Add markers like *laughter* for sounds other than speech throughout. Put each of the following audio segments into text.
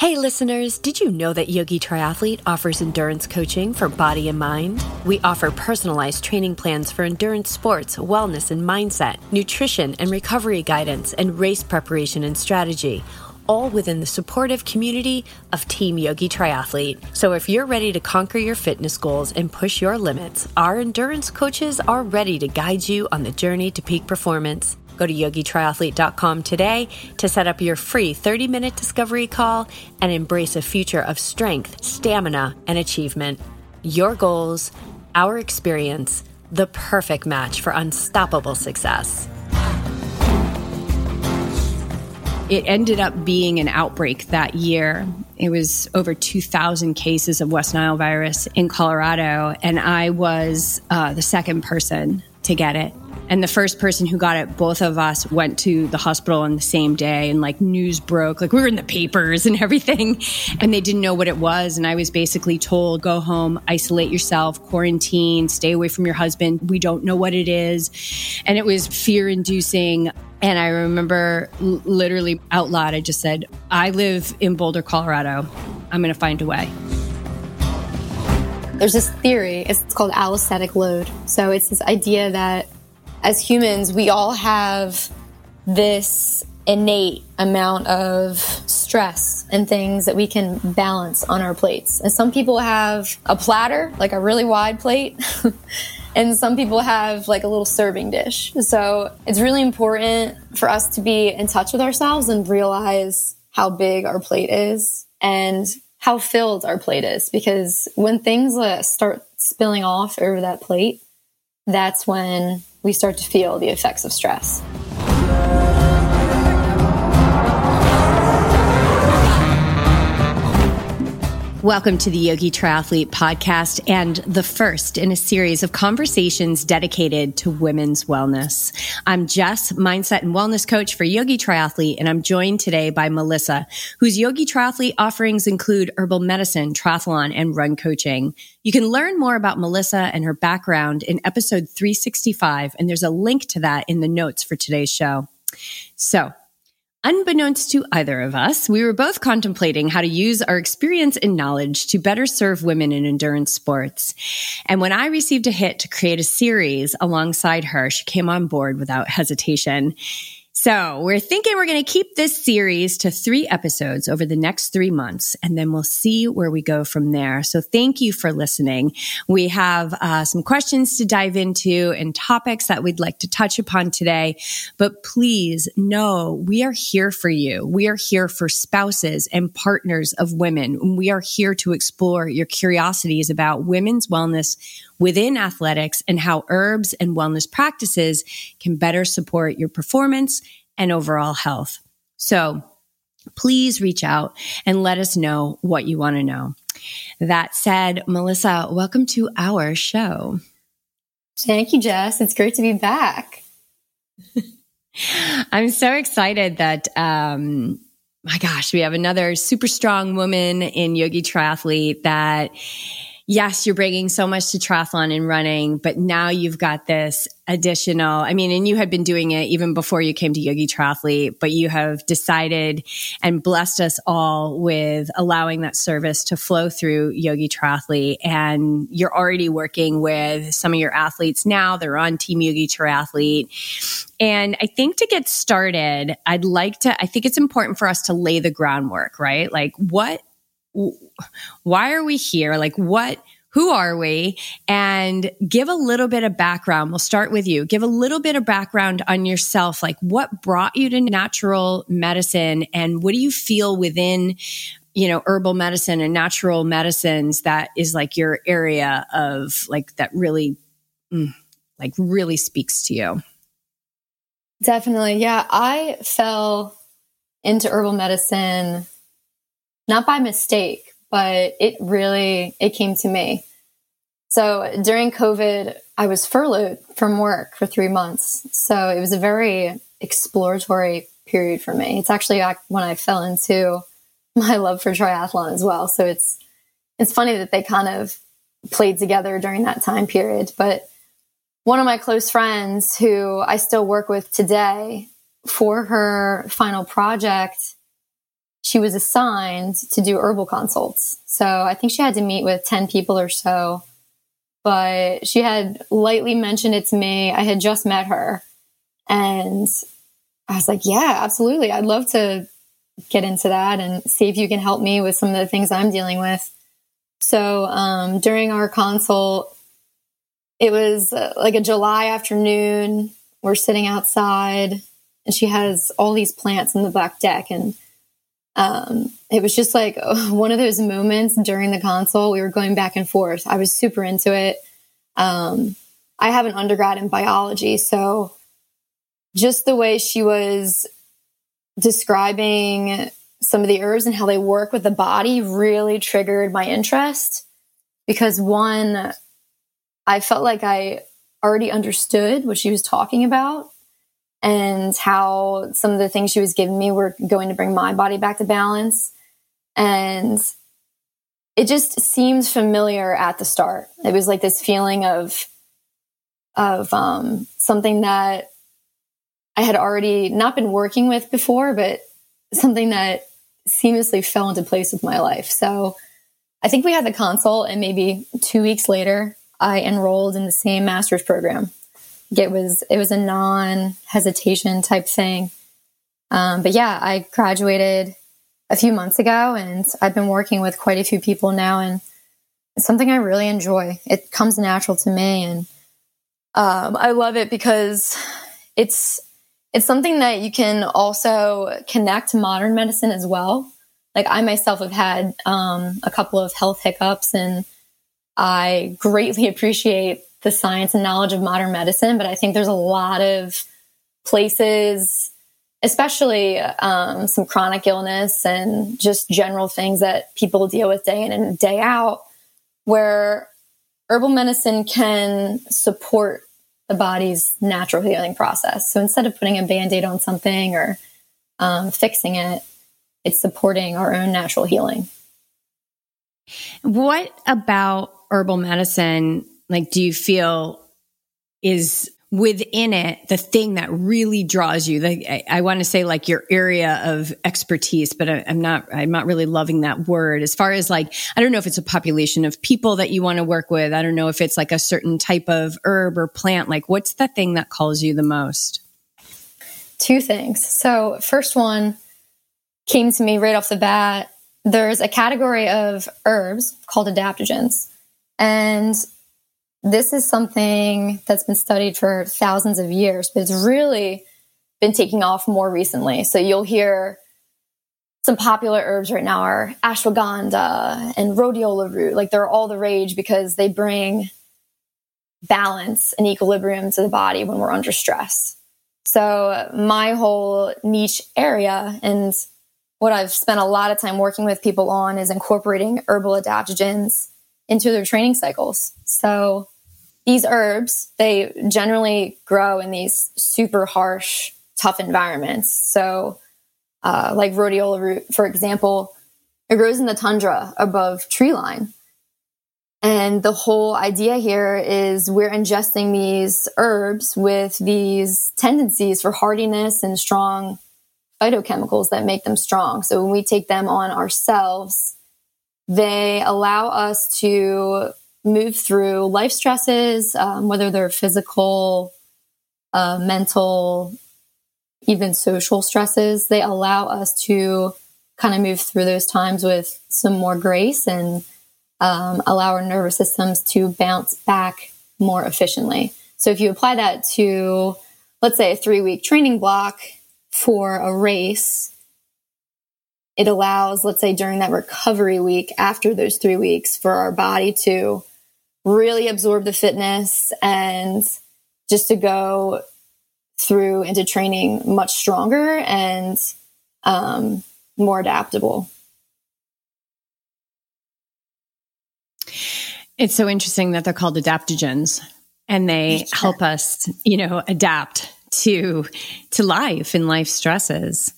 Hey listeners, did you know that Yogi Triathlete offers endurance coaching for body and mind? We offer personalized training plans for endurance sports, wellness and mindset, nutrition and recovery guidance, and race preparation and strategy. All within the supportive community of Team Yogi Triathlete. So, if you're ready to conquer your fitness goals and push your limits, our endurance coaches are ready to guide you on the journey to peak performance. Go to yogitriathlete.com today to set up your free 30 minute discovery call and embrace a future of strength, stamina, and achievement. Your goals, our experience, the perfect match for unstoppable success. It ended up being an outbreak that year. It was over 2,000 cases of West Nile virus in Colorado, and I was uh, the second person to get it. And the first person who got it, both of us went to the hospital on the same day and like news broke. Like we were in the papers and *laughs* everything and they didn't know what it was. And I was basically told, go home, isolate yourself, quarantine, stay away from your husband. We don't know what it is. And it was fear inducing. And I remember l- literally out loud, I just said, I live in Boulder, Colorado. I'm going to find a way. There's this theory, it's called allostatic load. So it's this idea that as humans, we all have this innate amount of stress and things that we can balance on our plates. And some people have a platter, like a really wide plate. *laughs* and some people have like a little serving dish. So it's really important for us to be in touch with ourselves and realize how big our plate is and how filled our plate is. Because when things uh, start spilling off over that plate, that's when we start to feel the effects of stress. Welcome to the Yogi Triathlete podcast and the first in a series of conversations dedicated to women's wellness. I'm Jess, mindset and wellness coach for Yogi Triathlete, and I'm joined today by Melissa, whose Yogi Triathlete offerings include herbal medicine, triathlon, and run coaching. You can learn more about Melissa and her background in episode 365, and there's a link to that in the notes for today's show. So Unbeknownst to either of us, we were both contemplating how to use our experience and knowledge to better serve women in endurance sports. And when I received a hit to create a series alongside her, she came on board without hesitation. So we're thinking we're going to keep this series to three episodes over the next three months, and then we'll see where we go from there. So thank you for listening. We have uh, some questions to dive into and topics that we'd like to touch upon today. But please know we are here for you. We are here for spouses and partners of women. We are here to explore your curiosities about women's wellness within athletics and how herbs and wellness practices can better support your performance and overall health. So please reach out and let us know what you want to know. That said, Melissa, welcome to our show. Thank you, Jess. It's great to be back. *laughs* I'm so excited that, um, my gosh, we have another super strong woman in Yogi Triathlete that yes, you're bringing so much to triathlon and running, but now you've got this additional, I mean, and you had been doing it even before you came to Yogi Triathlete, but you have decided and blessed us all with allowing that service to flow through Yogi Triathlete. And you're already working with some of your athletes now. They're on Team Yogi Triathlete. And I think to get started, I'd like to, I think it's important for us to lay the groundwork, right? Like what why are we here? Like what, who are we? And give a little bit of background. We'll start with you. Give a little bit of background on yourself. Like what brought you to natural medicine and what do you feel within, you know, herbal medicine and natural medicines that is like your area of like that really, mm, like really speaks to you? Definitely. Yeah. I fell into herbal medicine not by mistake, but it really, it came to me. So during COVID, I was furloughed from work for three months. So it was a very exploratory period for me. It's actually when I fell into my love for triathlon as well. So it's, it's funny that they kind of played together during that time period. But one of my close friends who I still work with today for her final project, she was assigned to do herbal consults. So I think she had to meet with 10 people or so. But she had lightly mentioned it to me. I had just met her. And I was like, yeah, absolutely. I'd love to get into that and see if you can help me with some of the things I'm dealing with. So um, during our consult, it was uh, like a July afternoon. We're sitting outside, and she has all these plants in the back deck. And um, it was just like *laughs* one of those moments during the console. We were going back and forth. I was super into it. Um, I have an undergrad in biology, so just the way she was describing some of the herbs and how they work with the body really triggered my interest because one, I felt like I already understood what she was talking about and how some of the things she was giving me were going to bring my body back to balance. And it just seemed familiar at the start. It was like this feeling of of um, something that I had already not been working with before, but something that seamlessly fell into place with my life. So I think we had the consult, and maybe two weeks later, I enrolled in the same master's program. It was it was a non hesitation type thing. Um, but yeah, I graduated a few months ago, and I've been working with quite a few people now, and it's something I really enjoy. It comes natural to me, and um, I love it because it's it's something that you can also connect to modern medicine as well. Like I myself have had um, a couple of health hiccups, and I greatly *laughs* appreciate the science and knowledge of modern medicine. But I think there's a lot of places, especially um, some chronic illness and just general things that people deal with day in and day out, where herbal medicine can support the body's natural healing process. So instead of putting a band aid on something or um, fixing it, it's supporting our own natural healing. What about herbal medicine? Like, do you feel is within it the thing that really draws you? Like I, I want to say like your area of expertise but I, i'm not i'm not really loving that word. As far as like i don't know if it's a population of people that you want to work with. I don't know if it's like a certain type of herb or plant. Like what's the thing that calls you the most? Two things. So first one came to me right off the bat. There's a category of herbs called adaptogens. And this is something that's been studied for thousands of years, but it's really been taking off more recently. So you'll hear some popular herbs right now are ashwagandha and rhodiola root. Like they're all the rage because they bring balance and equilibrium to the body when we're under stress. So my whole niche area and what I've spent a lot of time working with people on is incorporating herbal adaptogens into their training cycles. So these herbs, they generally grow in these super harsh, tough environments. So, uh, like rhodiola root, for example, it grows in the tundra above tree line. And the whole idea here is we're ingesting these herbs with these tendencies for hardiness and strong phytochemicals that make them strong. So when we take them on ourselves, they allow us to move through life stresses, um, whether they're physical, uh, mental, even social stresses. They allow us to kind of move through those times with some more grace and um, allow our nervous systems to bounce back more efficiently. So if you apply that to, let's say, a three week training block for a race, it allows, let's say, during that recovery week after those three weeks for our body to really absorb the fitness and just to go through into training much stronger and um, more adaptable. It's so interesting that they're called adaptogens and they help us, you know, adapt to to life and life stresses.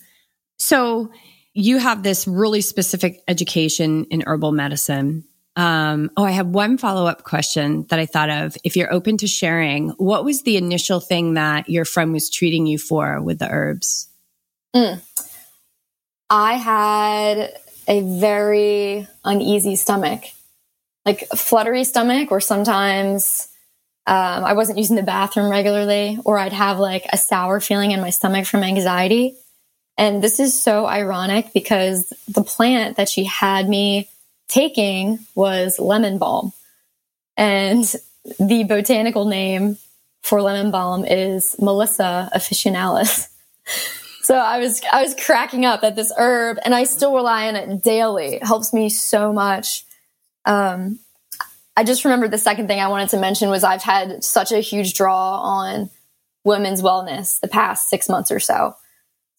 So you have this really specific education in herbal medicine um, oh, I have one follow up question that I thought of. If you're open to sharing, what was the initial thing that your friend was treating you for with the herbs? Mm. I had a very uneasy stomach, like a fluttery stomach, or sometimes um, I wasn't using the bathroom regularly, or I'd have like a sour feeling in my stomach from anxiety. And this is so ironic because the plant that she had me taking was lemon balm. And the botanical name for lemon balm is Melissa officinalis. *laughs* So I was I was cracking up at this herb, and I still rely on it daily. It helps me so much. Um, I just remember the second thing I wanted to mention was I've had such a huge draw on women's wellness the past six months or so.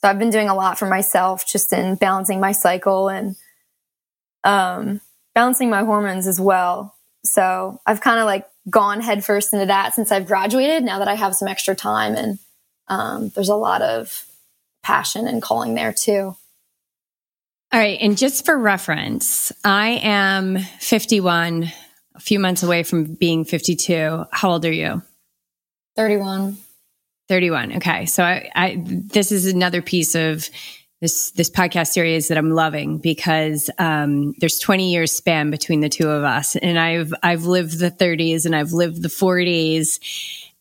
So I've been doing a lot for myself, just in balancing my cycle and um, balancing my hormones as well. So I've kind of like gone headfirst into that since I've graduated. Now that I have some extra time, and um, there's a lot of passion and calling there too. All right. And just for reference, I am 51, a few months away from being 52. How old are you? 31. 31. Okay. So I, I this is another piece of this this podcast series that I'm loving because um, there's 20 years span between the two of us, and I've I've lived the 30s and I've lived the 40s,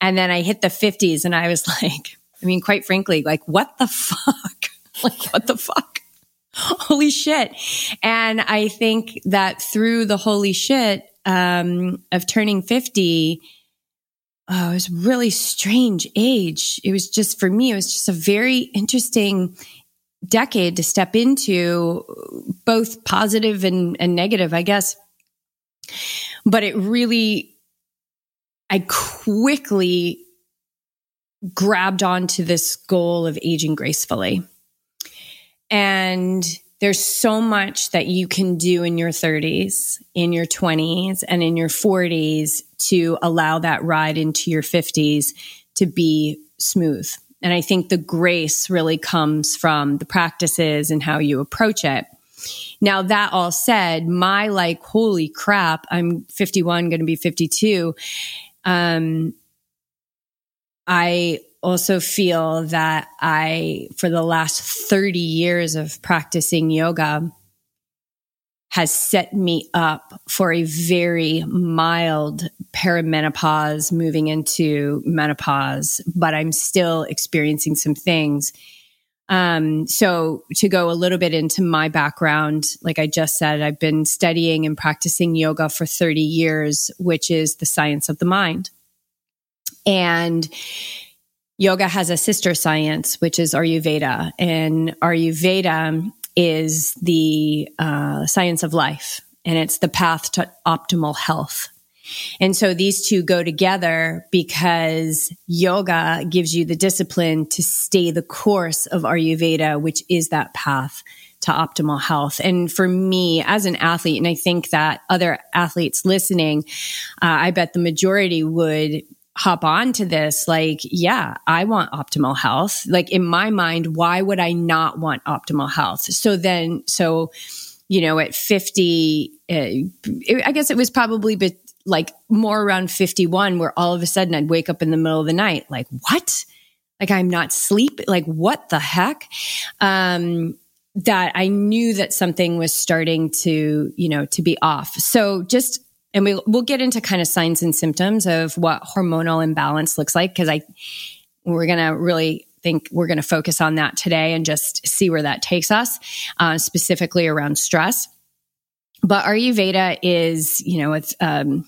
and then I hit the 50s, and I was *laughs* like, I mean, quite frankly, like, what the fuck? *laughs* like, what the fuck? *laughs* holy shit! And I think that through the holy shit um, of turning 50 oh, it was really strange age. It was just for me, it was just a very interesting decade to step into, both positive and, and negative, I guess. But it really, I quickly grabbed onto this goal of aging gracefully. And there's so much that you can do in your 30s, in your 20s, and in your 40s to allow that ride into your 50s to be smooth and I think the grace really comes from the practices and how you approach it. Now, that all said, my like, holy crap, I'm 51, going to be 52. Um, I also feel that I, for the last 30 years of practicing yoga, has set me up for a very mild perimenopause moving into menopause, but I'm still experiencing some things. Um, so to go a little bit into my background, like I just said, I've been studying and practicing yoga for 30 years, which is the science of the mind. And yoga has a sister science, which is Ayurveda. And Ayurveda is the uh, science of life and it's the path to optimal health. And so these two go together because yoga gives you the discipline to stay the course of Ayurveda, which is that path to optimal health. And for me as an athlete, and I think that other athletes listening, uh, I bet the majority would hop on to this like yeah i want optimal health. Like in my mind why would i not want optimal health? So then so you know at 50 uh, i guess it was probably be, like more around 51 where all of a sudden i'd wake up in the middle of the night like what? Like i'm not sleep like what the heck? Um that i knew that something was starting to you know to be off. So just and we, we'll get into kind of signs and symptoms of what hormonal imbalance looks like because I we're going to really think we're going to focus on that today and just see where that takes us, uh, specifically around stress. But Ayurveda is, you know, it's um,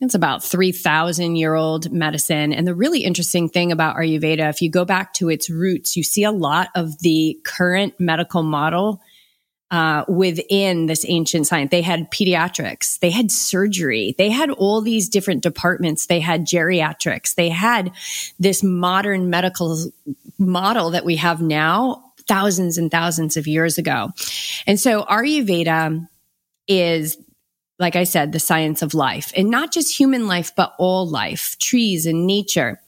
it's about 3,000 year old medicine. And the really interesting thing about Ayurveda, if you go back to its roots, you see a lot of the current medical model uh, within this ancient science. They had pediatrics, they had surgery, they had all these different departments. They had geriatrics, they had this modern medical model that we have now thousands and thousands of years ago. And so Ayurveda is like I said, the science of life and not just human life, but all life, trees and nature.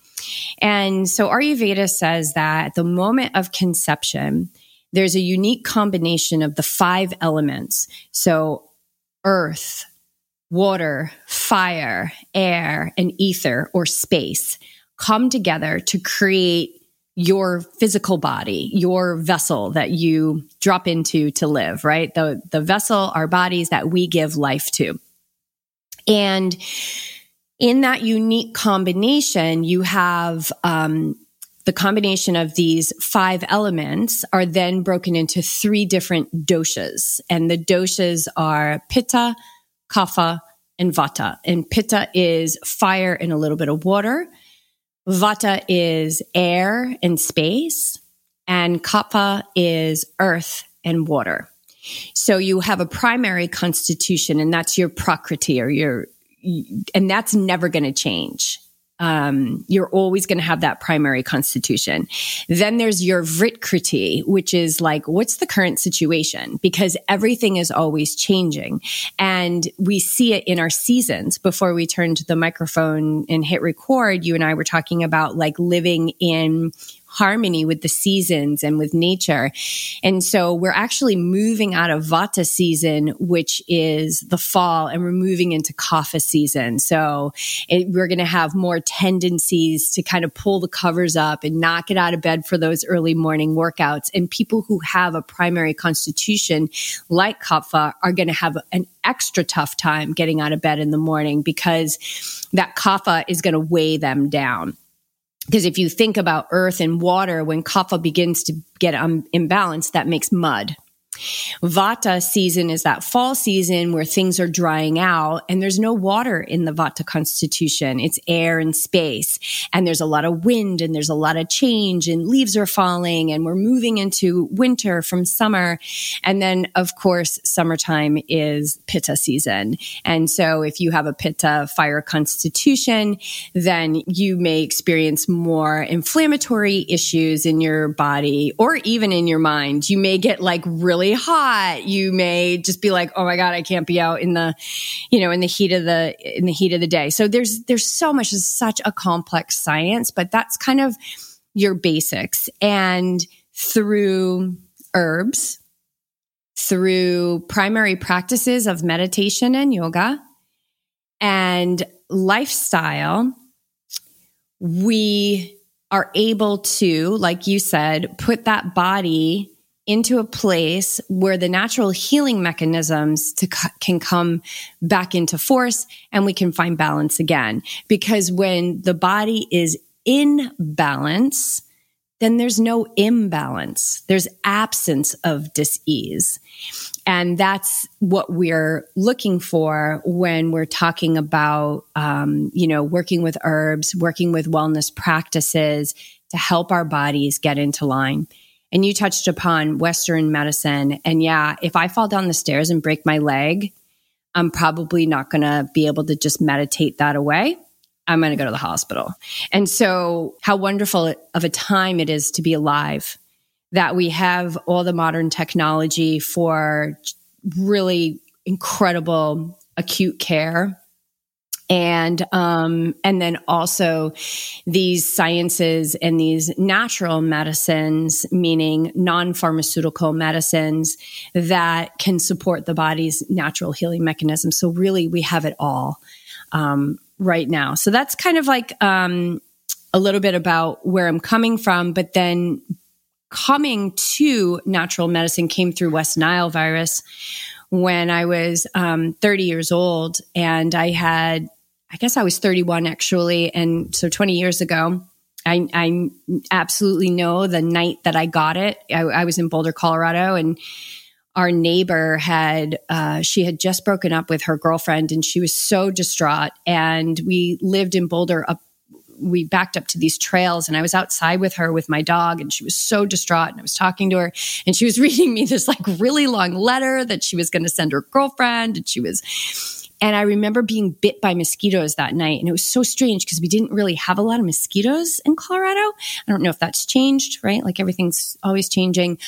And so Ayurveda says that at the moment of conception, there's a unique combination of the five elements. So earth, water, fire, air, and ether or space come together to create your physical body, your vessel that you drop into to live, right? The, the vessel, our bodies that we give life to. And in that unique combination, you have, um, the combination of these five elements are then broken into three different doshas. And the doshas are pitta, kapha, and vata. And pitta is fire and a little bit of water. Vata is air and space. And kapha is earth and water. So you have a primary constitution and that's your prakriti or your, and that's never going to change um, you're always going to have that primary constitution. Then there's your Vikriti, which is like, what's the current situation? Because everything is always changing. And we see it in our seasons. Before we turned the microphone and hit record, you and I were talking about like living in harmony with the seasons and with nature. And so we're actually moving out of Vata season, which is the fall, and we're moving into Kapha season. So it, we're going to have more tendencies to kind of pull the covers up and not get out of bed for those early morning workouts. And people who have a primary constitution like Kapha are going to have an extra tough time getting out of bed in the morning because that kapha is going to weigh them down. Because if you think about earth and water, when kapha begins to get um, imbalanced, that makes mud. Vata season is that fall season where things are drying out and there's no water in the Vata constitution. It's air and space. And there's a lot of wind and there's a lot of change and leaves are falling and we're moving into winter from summer. And then, of course, summertime is Pitta season. And so if you have a Pitta fire constitution, then you may experience more inflammatory issues in your body or even in your mind. You may get like really really hot. You may just be like, "Oh my god, I can't be out in the, you know, in the heat of the in the heat of the day." So there's there's so much. It's such a complex science, but that's kind of your basics. And through herbs, through primary practices of meditation and yoga, and lifestyle, we are able to, like you said, put that body into a place where the natural healing mechanisms to, can come back into force and we can find balance again. Because when the body is in balance, then there's no imbalance. There's absence of disease. And that's what we're looking for when we're talking about, um, you know, working with herbs, working with wellness practices to help our bodies get into line. And you touched upon Western medicine. And yeah, if I fall down the stairs and break my leg, I'm probably not going to be able to just meditate that away. I'm going to go to the hospital. And so, how wonderful of a time it is to be alive that we have all the modern technology for really incredible acute care and um, and then also these sciences and these natural medicines, meaning non-pharmaceutical medicines that can support the body's natural healing mechanism. So really, we have it all um, right now. So that's kind of like um, a little bit about where I'm coming from, but then coming to natural medicine came through West Nile virus when I was um, 30 years old and I had I guess I was 31 actually. And so 20 years ago, I, I absolutely know the night that I got it. I, I was in Boulder, Colorado, and our neighbor had uh, she had just broken up with her girlfriend, and she was so distraught. And we lived in Boulder up. We backed up to these trails, and I was outside with her with my dog, and she was so distraught. And I was talking to her, and she was *laughs* reading me this like really long letter that she was going to send her girlfriend, and she was and I remember being bit by mosquitoes that night. And it was so strange because we didn't really have a lot of mosquitoes in Colorado. I don't know if that's changed, right? Like everything's always changing.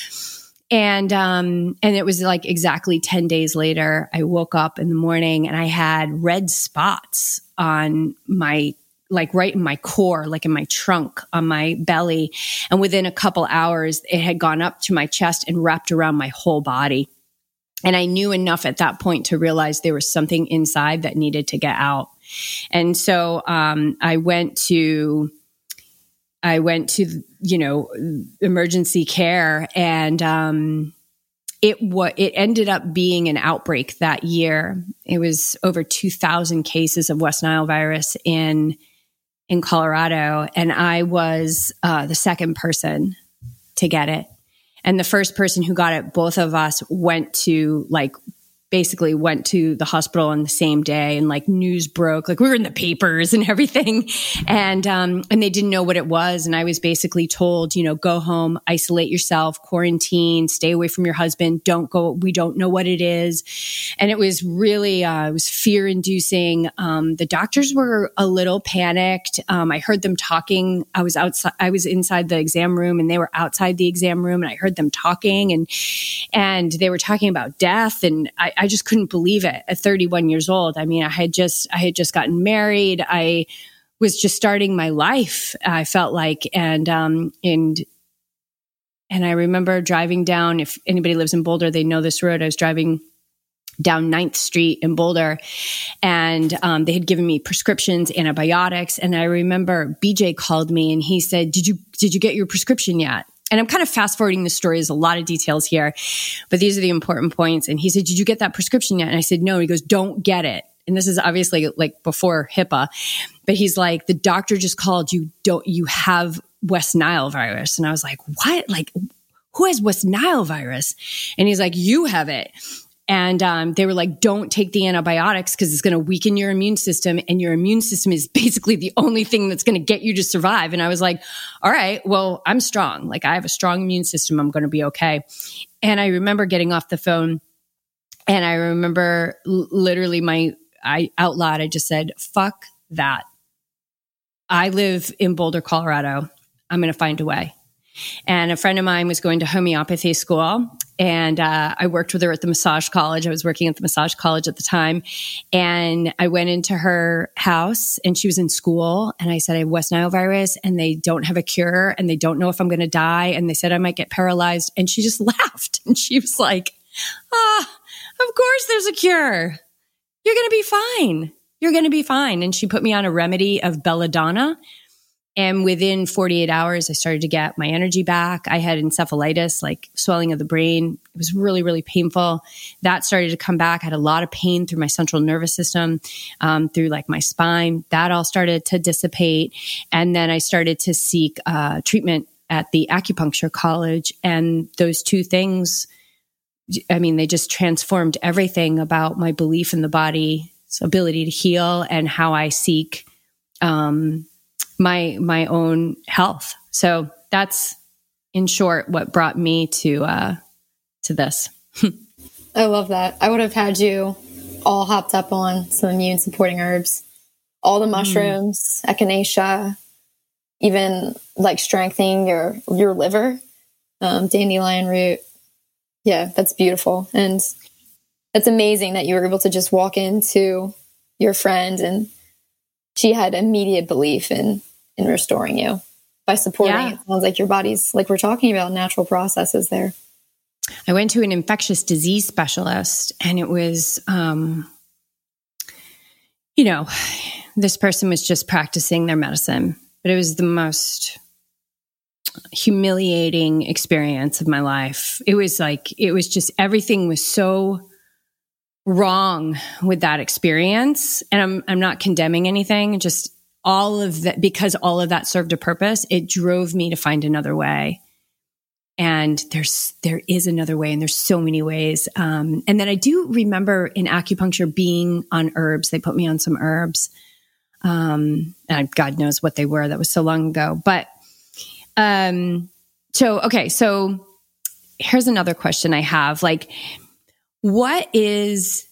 And, um, and it was like exactly 10 days later, I woke up in the morning and I had red spots on my like right in my core, like in my trunk, on my belly. And within a couple hours, it had gone up to my chest and wrapped around my whole body. And I knew enough at that point to realize there was something inside that needed to get out. And so um, I went to I went to, you know, emergency care and, um, it what it ended up being an outbreak that year. It was over 2000 cases of West Nile virus in, in Colorado. And I was, uh, the second person to get it. And the first person who got it, both of us went to like basically went to the hospital on the same day and like news broke like we were in the papers and *laughs* everything. And um and they didn't know what it was. And i was basically told you know go home isolate yourself quarantine stay away from your husband. Don't go we don't know what it is. And it was really uh, it was fear inducing um the doctors were a little panicked. Um i heard them talking. I was outside i was inside the exam room and they were outside the exam room and i heard them talking and and they were talking about death. And i I just couldn't believe it at 31 years old. I mean, I had just, I had just gotten married. I was just starting my life. I felt like, and, um, and, and I remember driving down, if anybody lives in Boulder, they know this road. I was driving down 9th Street in Boulder. And um, they had given me prescriptions, antibiotics. And I remember BJ called me and he said, Did you did you get your prescription yet? And I'm kind of fast forwarding the story. There's a lot of details here, but these are the important points. And he said, Did you get that prescription yet? And I said, No. He goes, Don't get it. And this is obviously like before HIPAA, but he's like, The doctor just called you. Don't, you have West Nile virus. And I was like, What? Like, who has West Nile virus? And he's like, You have it. And um, they were like, don't take the antibiotics because it's going to weaken your immune system. And your immune system is *laughs* basically the only thing that's going to get you to survive. And I was like, all right, well, I'm strong. Like, I have a strong immune system. I'm going to be okay. And I remember getting off the phone and I remember l- literally my, I out loud, I just said, fuck that. I live in Boulder, Colorado. I'm going to find a way. And a friend of mine was going to homeopathy school and uh, I worked with her at the massage college. I was working at the massage college at the time, and I went into her house, and she was in school, and I said I have West Nile virus, and they don't have a cure, and they don't know if I'm going to die, and they said I might get paralyzed, and she just *laughs* laughed, and she was like, "Ah, of course there's a cure. You're going to be fine. You're going to be fine." And she put me on a remedy of belladonna and within 48 hours, I started to get my energy back. I had encephalitis, like swelling of the brain. It was really, really painful. That started to come back. I had a lot of pain through my central nervous system, um, through like my spine. That all started to dissipate. And then I started to seek uh, treatment at the acupuncture college. And those two things, I mean, they just transformed everything about my belief in the body's ability to heal and how I seek um, my my own health. So that's in short what brought me to uh, to this. I love that. I would have had you all hopped up on some immune supporting herbs, all the mm. mushrooms, mm. echinacea, even like strengthening your your liver, um, dandelion root. Yeah, that's beautiful, and that's amazing that you were able to just walk into your friend and she had immediate belief in in restoring you by supporting yeah. it. Sounds like your body's like we're talking about natural processes there. I went to an infectious disease specialist and it was um you know this person was just practicing their medicine but it was the most humiliating experience of my life. It was like it was just everything was so wrong with that experience. And i'm i'm not condemning anything just all of that, because all of that served a purpose, it drove me to find another way. And there's, there is another way and there's so many ways. Um, and then I do remember in acupuncture being on herbs. They put me on some herbs. Um, and God knows what they were. That was so long ago. But, um, so, okay. So here's another question I have. Like, what is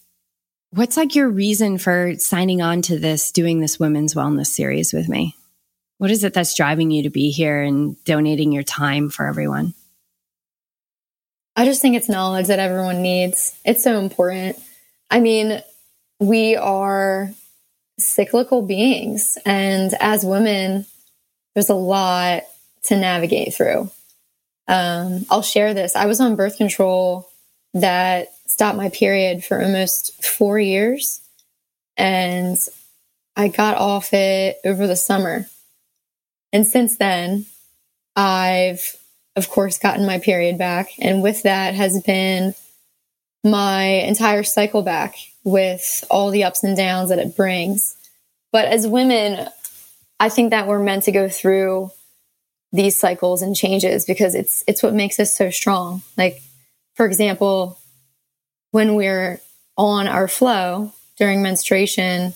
What's like your reason for signing on to this, doing this women's wellness series with me? What is it that's driving you to be here and donating your time for everyone? I just think it's knowledge that everyone needs. It's so important. I mean, we are cyclical beings, and as women, there's a lot to navigate through. Um, I'll share this. I was on birth control that stopped my period for almost four years. And I got off it over the summer. And since then, I've, of course, gotten my period back. And with that has been my entire cycle back with all the ups and downs that it brings. But as women, I think that we're meant to go through these cycles and changes because it's it's what makes us so strong. Like for example, when we're on our flow during menstruation,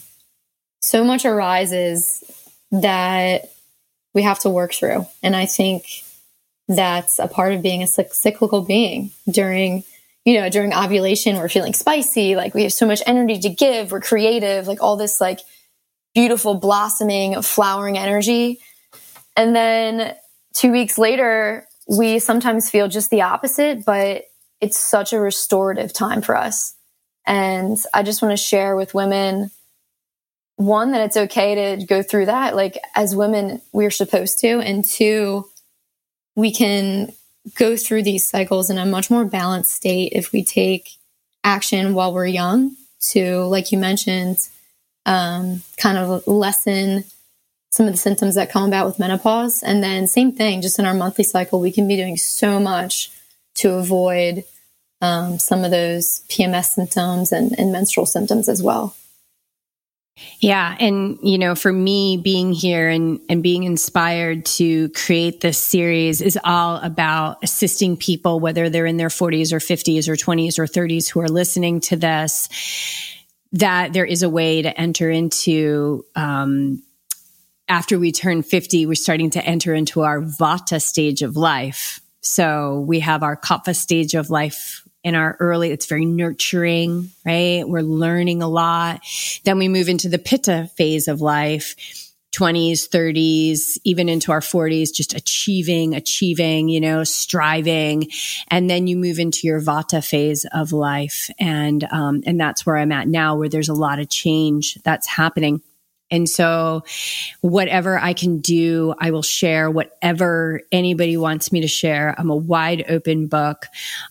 so much arises that we have to work through. And I think that's a part of being a cyclical being during you know during ovulation we're feeling spicy like we have so much energy to give we're creative like all this like beautiful blossoming flowering energy and then two weeks later we sometimes feel just the opposite but it's such a restorative time for us. And i just want to share with women one that it's okay to go through that. Like as women we're supposed to. And two we can go through these cycles in a much more balanced state if we take action while we're young to like you mentioned um, kind of lessen some of the symptoms that come about with menopause. And then same thing just in our monthly cycle we can be doing so much to avoid um, some of those pms symptoms and, and menstrual symptoms as well yeah. And, you know, for me, being here and, and being inspired to create this series is all about assisting people, whether they're in their 40s or 50s or 20s or 30s who are listening to this, that there is a way to enter into, um, after we turn 50, we're starting to enter into our Vata stage of life. So we have our Kapha stage of life in our early, it's very nurturing, right? We're learning a lot. Then we move into the pitta phase of life. 20s, 30s, even into our 40s, just achieving, achieving, you know, striving. And then you move into your vata phase of life. And, um, and that's where I'm at now, where there's a lot of change that's happening. And so, whatever I can do, I will share. Whatever anybody wants me to share, I'm a wide open book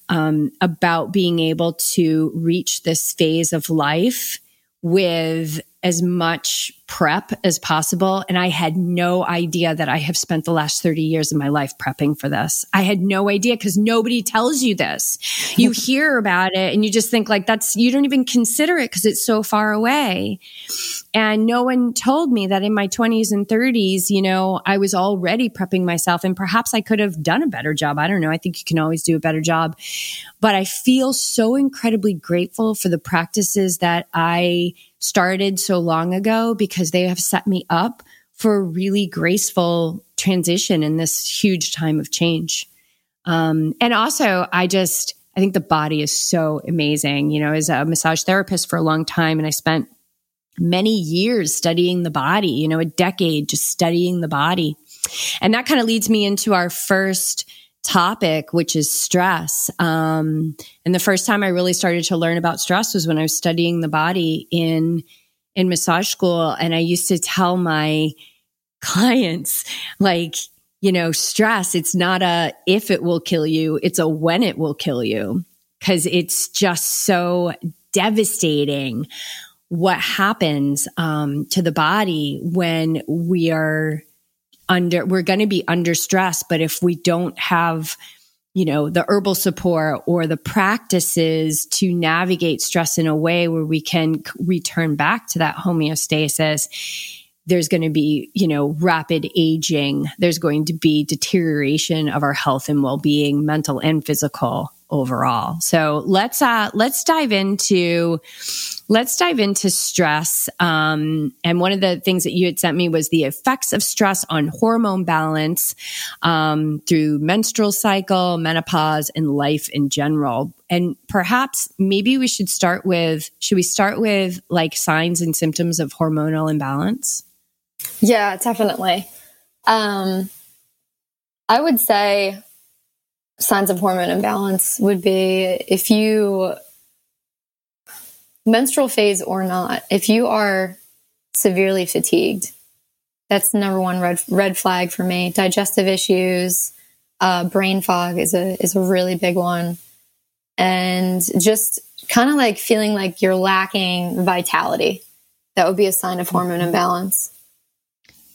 um, about being able to reach this phase of life with as much prep as possible. And I had no idea that I have spent the last 30 years of my life prepping for this. I had no idea because nobody tells you this. You *laughs* hear about it and you just think like that's, you don't even consider it because it's so far away. And no one told me that in my 20s and 30s, you know, I was already prepping myself and perhaps I could have done a better job. I don't know. I think you can always do a better job. But I feel so incredibly grateful for the practices that I started so long ago because they have set me up for a really graceful transition in this huge time of change. Um, and also, I just, I think the body is so amazing. You know, as a massage therapist for a long time, and I spent many years studying the body, you know, a decade just studying the body. And that kind of leads me into our first topic, which is stress. Um, and the first time I really started to learn about stress was when I was studying the body in in massage school, and I used to tell my clients like you know stress it's not a if it will kill you it's a when it will kill you because it's just so devastating what happens um, to the body when we are under, we're going to be under stress. But if we don't have, you know, the herbal support or the practices to navigate stress in a way where we can return back to that homeostasis, there's going to be, you know, rapid aging. There's going to be deterioration of our health and well-being, mental and physical overall. So let's uh let's dive into let's dive into stress. Um, and one of the things that you had sent me was the effects of stress on hormone balance um, through menstrual cycle, menopause, and life in general. And perhaps maybe we should start with should we start with like signs and symptoms of hormonal imbalance? Yeah, definitely. Um, I would say signs of hormone imbalance would be if you menstrual phase or not, if you are severely fatigued, that's the number one red red flag for me. Digestive issues, uh, brain fog is a is a really big one, and just kind of like feeling like you're lacking vitality. That would be a sign of hormone imbalance.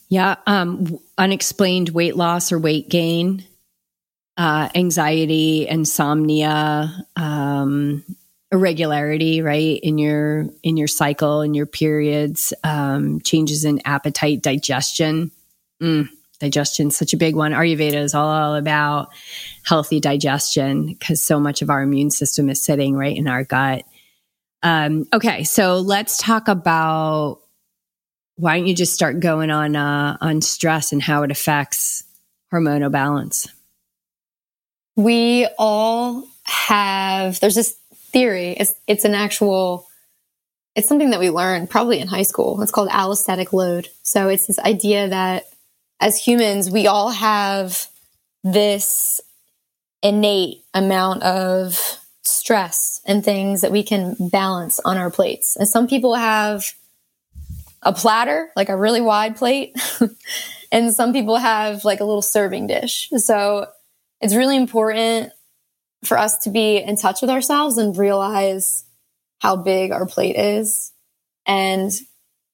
Yeah. Um, unexplained weight loss or weight gain, uh, anxiety, insomnia, um, irregularity, right? In your, in your cycle, in your periods, um, changes in appetite, digestion. Mm, digestion, such a big one. Ayurveda is all about healthy digestion because so much of our immune system is sitting right in our gut. Um, okay. So let's talk about why don't you just start going on uh, on stress and how it affects hormonal balance? We all have. There's this theory. It's it's an actual. It's something that we learned probably in high school. It's called allostatic load. So it's this idea that as humans, we all have this innate amount of stress and things that we can balance on our plates. And some people have a platter, like a really wide plate. *laughs* and some people have like a little serving dish. So it's really important for us to be in touch with ourselves and realize how big our plate is and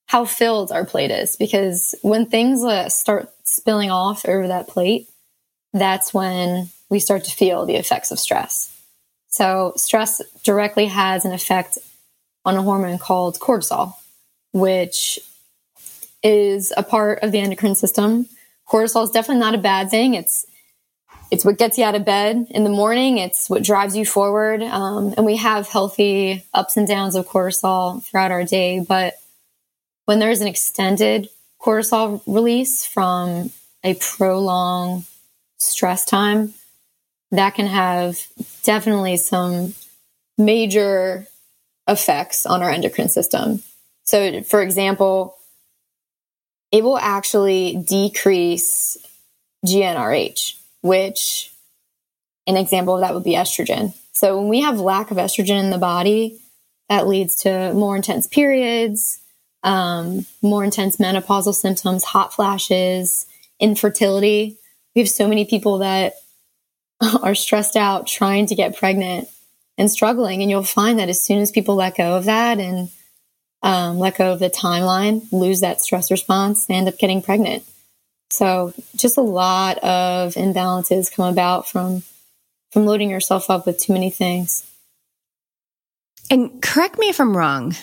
how filled our plate is. Because when things uh, start spilling off over that plate, that's when we start to feel the effects of stress. So stress directly has an effect on a hormone called cortisol which is a part of the endocrine system. Cortisol is definitely not a bad thing. It's it's what gets you out of bed in the morning. It's what drives you forward. Um, and we have healthy ups and downs of cortisol throughout our day. But when there's an extended cortisol release from a prolonged stress time, that can have definitely some major effects on our endocrine system. So, for example, it will actually decrease GnRH, which an example of that would be estrogen. So, when we have lack of estrogen in the body, that leads to more intense periods, um, more intense menopausal symptoms, hot flashes, infertility. We have so many people that *laughs* are stressed out trying to get pregnant and struggling. And you'll find that as soon as people let go of that and um, let go of the timeline, lose that stress response, they end up getting pregnant. So just a lot of imbalances come about from from loading yourself up with too many things. And correct me if I'm wrong.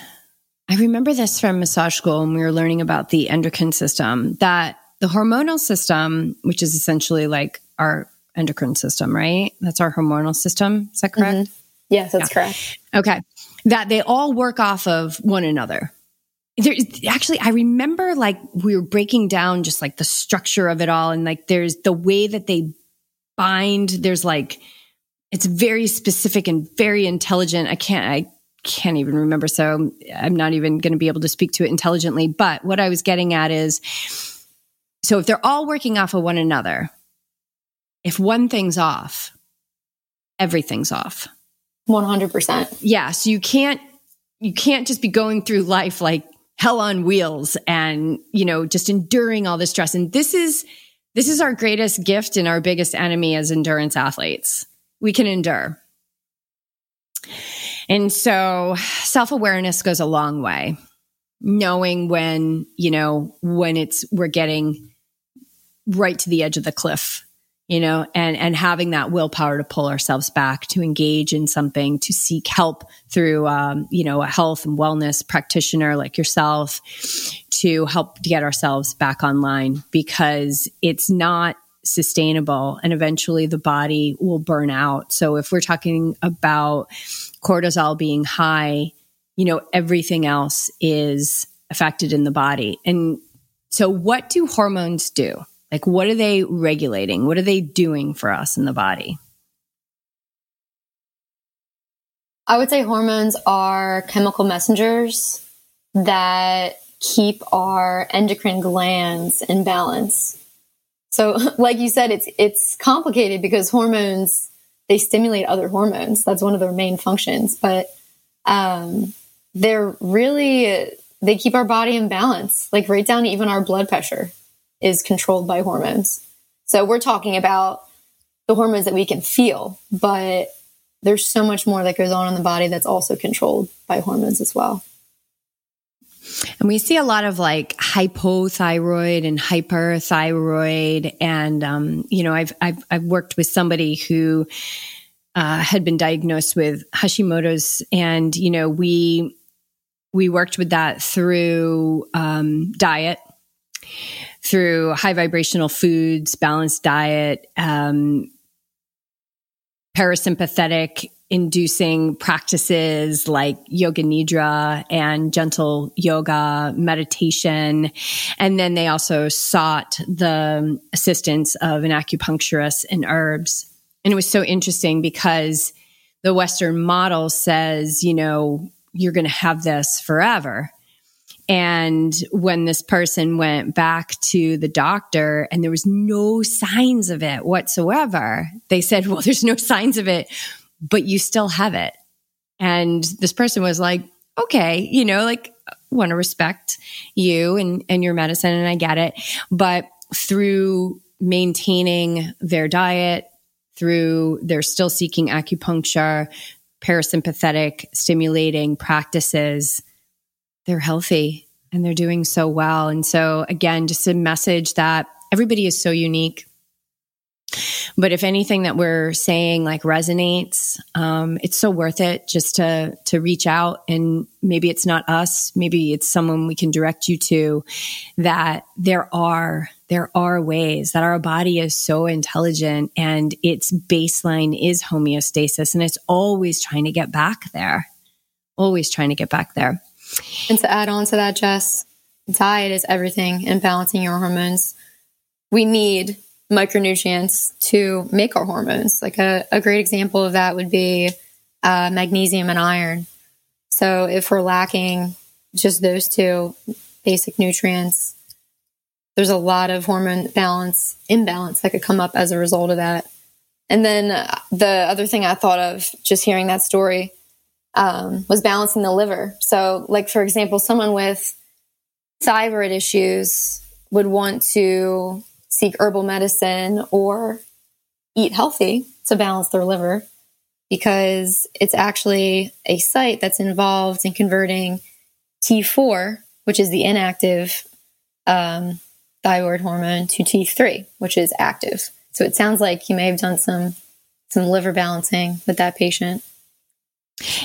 I remember this from massage school when we were learning about the endocrine system that the hormonal system, which is essentially like our endocrine system, right? That's our hormonal system. Is that correct? Mm-hmm. Yes, that's yeah. correct. Okay that they all work off of one another. There, actually, I remember like we were breaking down just like the structure of it all, and like there's the way that they bind. There's like it's very specific and very intelligent. I can't, I can't even remember, so I'm not even going to be able to speak to it intelligently. But what I was getting at is, so if they're all working off of one another, if one thing's off, everything's off. 100%. Yeah. So you can't, you can't just be going through life like hell on wheels and, you know, just enduring all this stress. And this is, this is our greatest gift and our biggest enemy as endurance athletes. We can endure. And so self awareness goes a long way. Knowing when, you know, when it's, we're getting right to the edge of the cliff you know, and, and having that willpower to pull ourselves back, to engage in something, to seek help through, um, you know, a health and wellness practitioner like yourself to help get ourselves back online because it's not sustainable and eventually the body will burn out. So if we're talking about cortisol being high, you know, everything else is affected in the body. And so what do hormones do? Like, what are they regulating? What are they doing for us in the body? I would say hormones are chemical messengers that keep our endocrine glands in balance. So, *laughs* like you said, it's it's complicated because hormones they stimulate other hormones. That's one of their main functions, but um, they're really they keep our body in balance, like right down to even our blood pressure is controlled by hormones. So we're talking about the hormones that we can feel, but there's so much more that goes on in the body that's also controlled by hormones as well. And we see a lot of like hypothyroid and hyperthyroid. And, um, you know, I've, I've, I've worked with somebody who, uh, had been diagnosed with Hashimoto's and, you know, we, we worked with that through, um, diet, through high vibrational foods, balanced diet, um, parasympathetic inducing practices like yoga nidra and gentle yoga meditation. And then they also sought the assistance of an acupuncturist and herbs. And it was so interesting because the western model says you know you're going to have this forever and when this person went back to the doctor and there was no signs of it whatsoever, they said, well, *laughs* there's no signs of it, but you still have it. And this person was like, okay, you know, like want to respect you and, and your medicine. And I get it. But through maintaining their diet, through they're still seeking acupuncture, parasympathetic stimulating practices, they're healthy and they're doing so well. And so, again, just a message that everybody is so unique. But if anything that we're saying like resonates, um, it's so worth it just to to reach out and maybe it's not us, maybe it's someone we can direct you to. That there are there are ways that our body is so intelligent and its baseline is homeostasis, and it's always trying to get back there, always trying to get back there. And to add on to that, Jess, diet is everything in balancing your hormones. We need micronutrients to make our hormones. Like a, a great example of that would be uh, magnesium and iron. So if we're lacking just those two basic nutrients, there's a lot of hormone balance imbalance that could come up as a result of that. And then the other thing I thought of just hearing that story um, was balancing the liver. So, like for example, someone with thyroid issues would want to seek herbal medicine or eat healthy to balance their liver because it's actually a site that's involved in converting T4, which is the inactive um, thyroid hormone, to T3, which is active. So it sounds like you may have done some some liver balancing with that patient.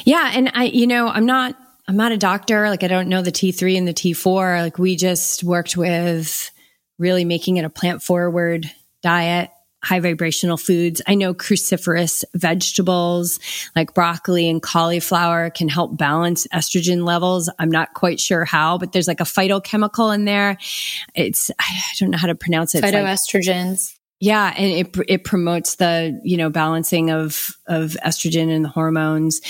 Yeah. And I, you know, I'm not, I'm not a doctor. Like I don't know the T3 and the T4. Like we just worked with really making it a plant forward diet, high vibrational foods. I know cruciferous vegetables like broccoli and cauliflower can help balance estrogen levels. I'm not quite sure how, but there's like a phytochemical in there. It's, I don't know how to pronounce it. Phytoestrogens. Yeah, and it it promotes the you know balancing of of estrogen and the hormones.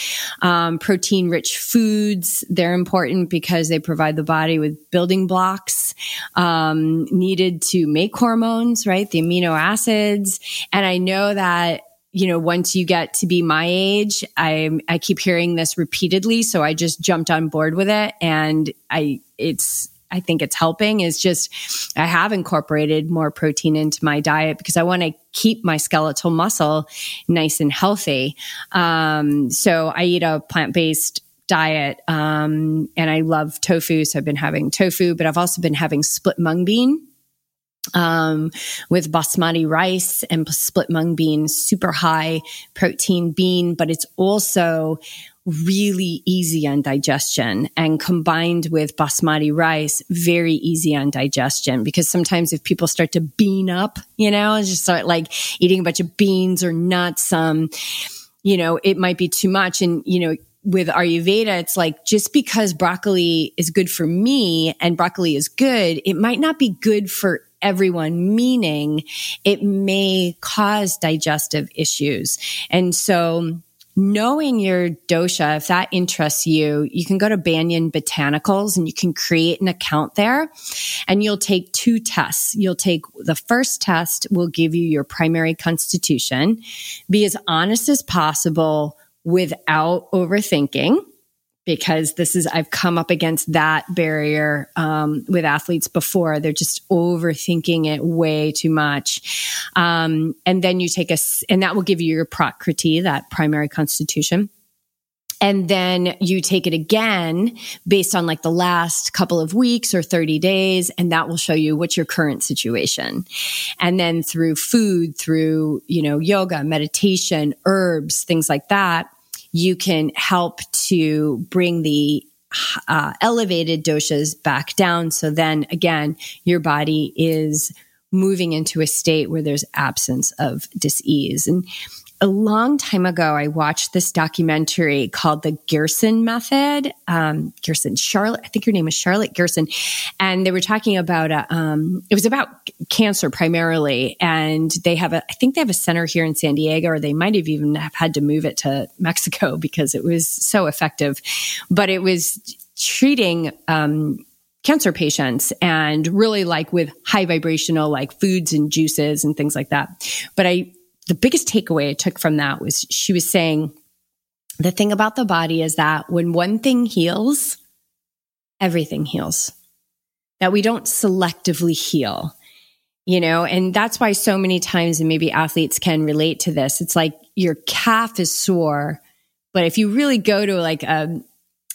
Um, protein rich foods they're important because they provide the body with building blocks um, needed to make hormones, right? The amino acids, and I know that you know, once you get to be my age, I I keep hearing this repeatedly, so I just jumped on board with it, and I it's I think it's helping is just I have incorporated more protein into my diet because I want to keep my skeletal muscle nice and healthy. Um, so I eat a plant based diet um, and I love tofu. So I've been having tofu, but I've also been having split mung bean um, with basmati rice and split mung bean, super high protein bean, but it's also really easy on digestion and combined with basmati rice, very easy on digestion because sometimes if people start to bean up, you know, just start like eating a bunch of beans or nuts, um, you know, it might be too much. And, you know, with Ayurveda, it's like just because broccoli is good for me and broccoli is good, it might not be good for everyone, meaning it may cause digestive issues. And so knowing your dosha, if that interests you, you can go to Banyan Botanicals and you can create an account there and you'll take two tests. You'll take the first test will give you your primary constitution. Be as honest as possible without overthinking because this is I've come up against that barrier um, with athletes before. They're just overthinking it way too much, um, and then you take a and that will give you your Prakriti, that primary constitution. And then you take it again based on like the last couple of weeks or 30 days, and that will show you what's your current situation. And then through food, through, you know, yoga, meditation, herbs, things like that, you can help to bring the uh, elevated doshas back down. So then again, your body is moving into a state where there's absence of disease. And a long time ago, I watched this documentary called The Gerson Method. Um, Gerson, Charlotte, I think your name is Charlotte Gerson. And they were talking about, a, um, it was about cancer primarily. And they have a, I think they have a center here in San Diego, or they might have even have had to move it to Mexico *laughs* because it was so effective. But it was treating, um, cancer patients and really like with high vibrational like foods and juices and things like that. But I the biggest takeaway I took from that was she was saying the thing about the body is that when one thing heals, everything heals. That we don't selectively heal, you know, and that's why so many times, and maybe athletes can relate to this. It's like your calf is sore, but if you really go to like a,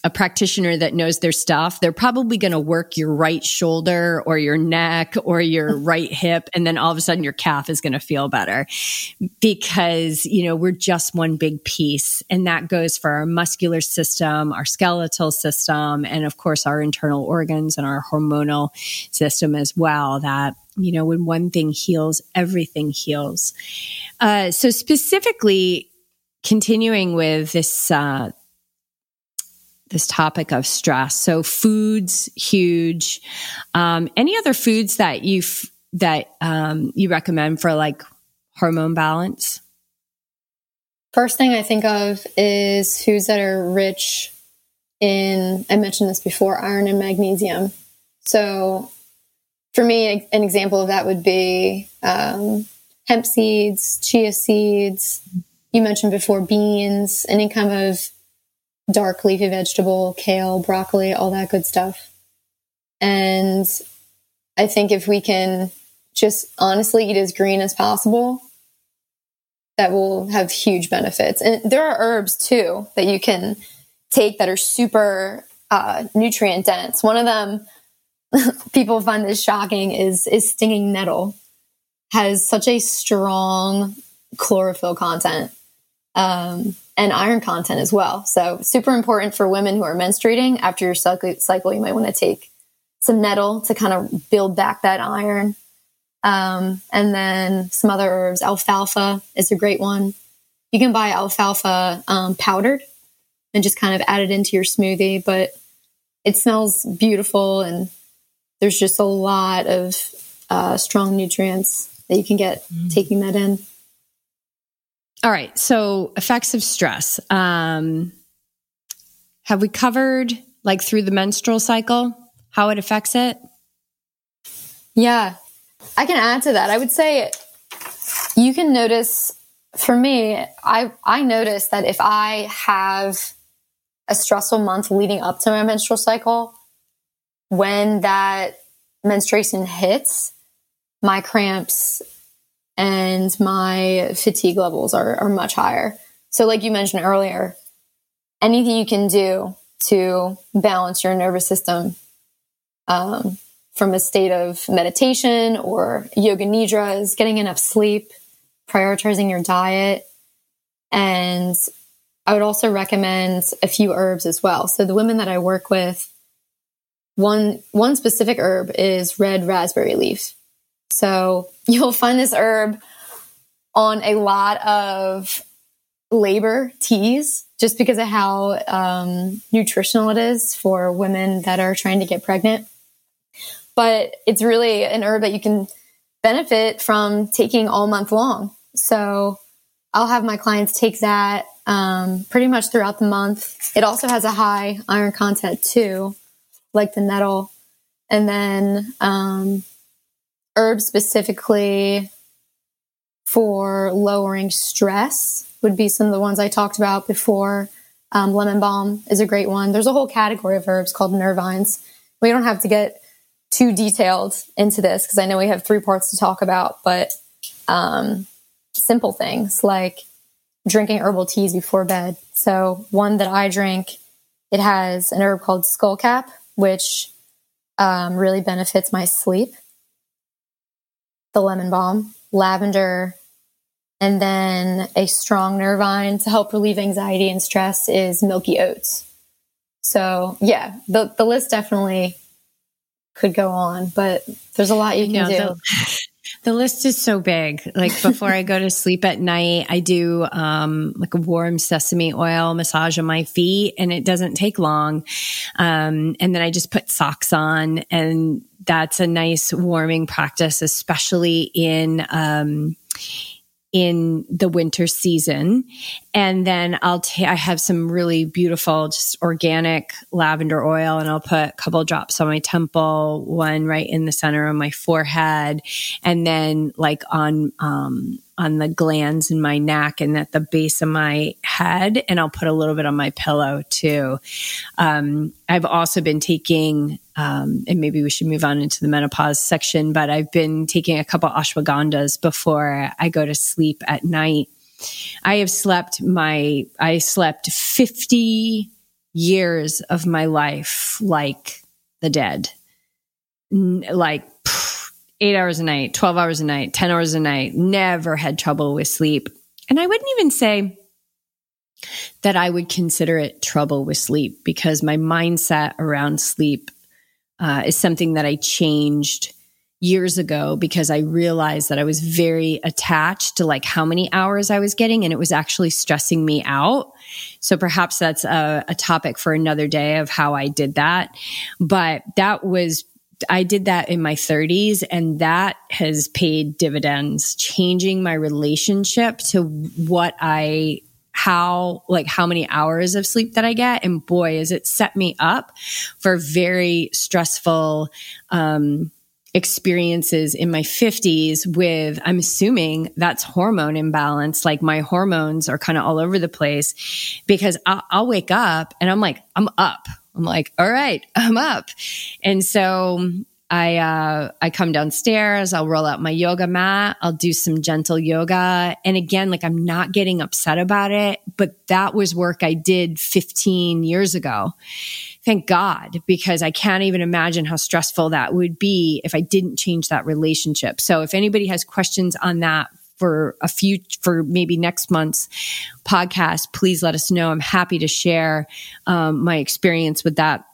a practitioner that knows their stuff, they're probably going to work your right shoulder or your neck or your *laughs* right hip. And then all of a sudden your calf is going to feel better because, you know, we're just one big piece. And that goes for our muscular system, our skeletal system, and of course our internal organs and our hormonal system as well. That, you know, when one thing heals, everything heals. Uh, so specifically, continuing with this, uh, this topic of stress. So foods, huge. Um, any other foods that you that um, you recommend for like hormone balance? First thing I think of is foods that are rich in. I mentioned this before: iron and magnesium. So, for me, an example of that would be um, hemp seeds, chia seeds. You mentioned before beans, any kind of dark leafy vegetable, kale, broccoli, all that good stuff. And I think if we can just honestly eat as green as possible, that will have huge benefits. And there are herbs too that you can take that are super uh, nutrient dense. One of them, *laughs* people find this shocking, is is stinging nettle. Has such a strong chlorophyll content. Um, and iron content as well. So super important for women who are menstruating. After your cycle, you might want to take some nettle to kind of build back that iron. Um, and then some other herbs. Alfalfa is a great one. You can buy alfalfa um, powdered and just kind of add it into your smoothie, but it smells beautiful and there's just a lot of uh, strong nutrients that you can get mm. taking that in. All right. So effects of stress. Um, have we covered like through the menstrual cycle, how it affects it? Yeah. I can add to that. I would say you can notice for me, I, I notice that if I have a stressful month leading up to my menstrual cycle, when that menstruation hits, my cramps and my fatigue levels are, are much higher. So, like you mentioned earlier, anything you can do to balance your nervous system um, from a state of meditation or yoga nidras, getting enough sleep, prioritizing your diet. And I would also recommend a few herbs as well. So the women that I work with, one one specific herb is red raspberry leaf. So you'll find this herb on a lot of labor teas just because of how um, nutritional it is for women that are trying to get pregnant. But it's really an herb that you can benefit from taking all month long. So I'll have my clients take that um, pretty much throughout the month. It also has a high iron content too, like the nettle. And then um, herbs specifically for lowering stress would be some of the ones I talked about before. Um, lemon balm is a great one. There's a whole category of herbs called nervines. We don't have to get too detailed into this because I know we have three parts to talk about, but um, simple things like drinking herbal teas before bed. So one that I drink, it has an herb called skullcap, which um, really benefits my sleep. The lemon balm, lavender, and then a strong nervine to help relieve anxiety and stress is milky oats. So yeah, the the list definitely could go on, but there's a lot you can do. The, *laughs* the, list is so big. Like before I go to sleep at night, I do um, like a warm sesame oil massage on my feet, and it doesn't take long. Um, and then I just put socks on, and that's a nice warming practice, especially in. Um, in the winter season. And then I'll take, I have some really beautiful, just organic lavender oil and I'll put a couple drops on my temple, one right in the center of my forehead. And then like on, um, on the glands in my neck and at the base of my head. And I'll put a little bit on my pillow too. Um, I've also been taking, um, and maybe we should move on into the menopause section, but I've been taking a couple ashwagandhas before I go to sleep at night. I have slept my, I slept 50 years of my life like the dead. like eight hours a night, 12 hours a night, 10 hours a night, never had trouble with sleep. And I wouldn't even say that I would consider it trouble with sleep because my mindset around sleep uh, is something that I changed years ago because I realized that I was very attached to like how many hours I was getting and it was actually stressing me out. So perhaps that's a, a topic for another day of how I did that. But that was I did that in my 30s and that has paid dividends, changing my relationship to what I how like how many hours of sleep that I get. And boy is it set me up for very stressful um experiences in my 50s with I'm assuming that's hormone imbalance. Like my hormones are kind of all over the place because I'll, I'll wake up and I'm like I'm up. I'm like, all right, I'm up. And so I uh, I come downstairs, I'll roll out my yoga mat, I'll do some gentle yoga. And again, like I'm not getting upset about it, but that was work I did 15 years ago. Thank God, because I can't even imagine how stressful that would be if I didn't change that relationship. So if anybody has questions on that, for a few for maybe next month's podcast, please let us know. I'm happy to share um, my experience with that.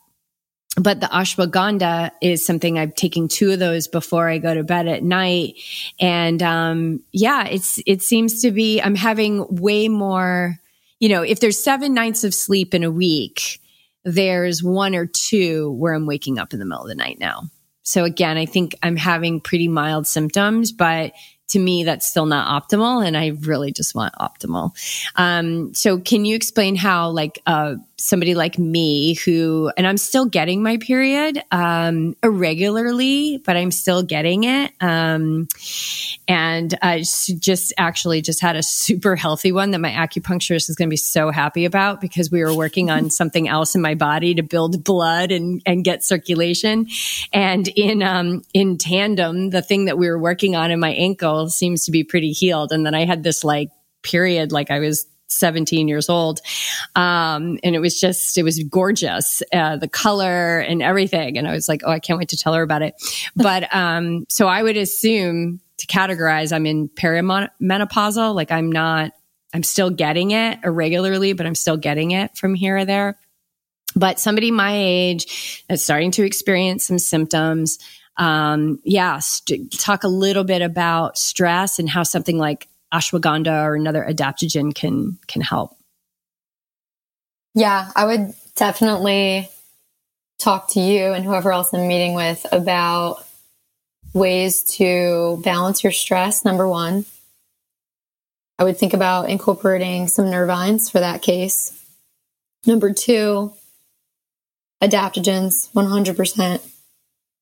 But the ashwagandha is something I've taken two of those before I go to bed at night, and um, yeah, it's it seems to be I'm having way more. You know, if there's seven nights of sleep in a week, there's one or two where I'm waking up in the middle of the night now. So again, I think I'm having pretty mild symptoms, but to me, that's still not optimal. And I really just want optimal. Um, so can you explain how like, uh, somebody like me who, and I'm still getting my period, um, irregularly, but I'm still getting it. Um, and I just actually just had a super healthy one that my acupuncturist is going to be so happy about because we were working on *laughs* something else in my body to build blood and, and get circulation. And in, um, in tandem, the thing that we were working on in my ankle seems to be pretty healed. And then I had this like period, like I was 17 years old. Um, and it was just, it was gorgeous, uh, the color and everything. And I was like, oh, I can't wait to tell her about it. But, um, so I would assume to categorize, I'm in perimenopausal, like I'm not, I'm still getting it irregularly, but I'm still getting it from here or there. But somebody my age that's starting to experience some symptoms. Um, yeah, st- talk a little bit about stress and how something like ashwagandha or another adaptogen can can help. Yeah, I would definitely talk to you and whoever else I'm meeting with about ways to balance your stress. Number one, I would think about incorporating some nervines for that case. Number two, adaptogens, 100%.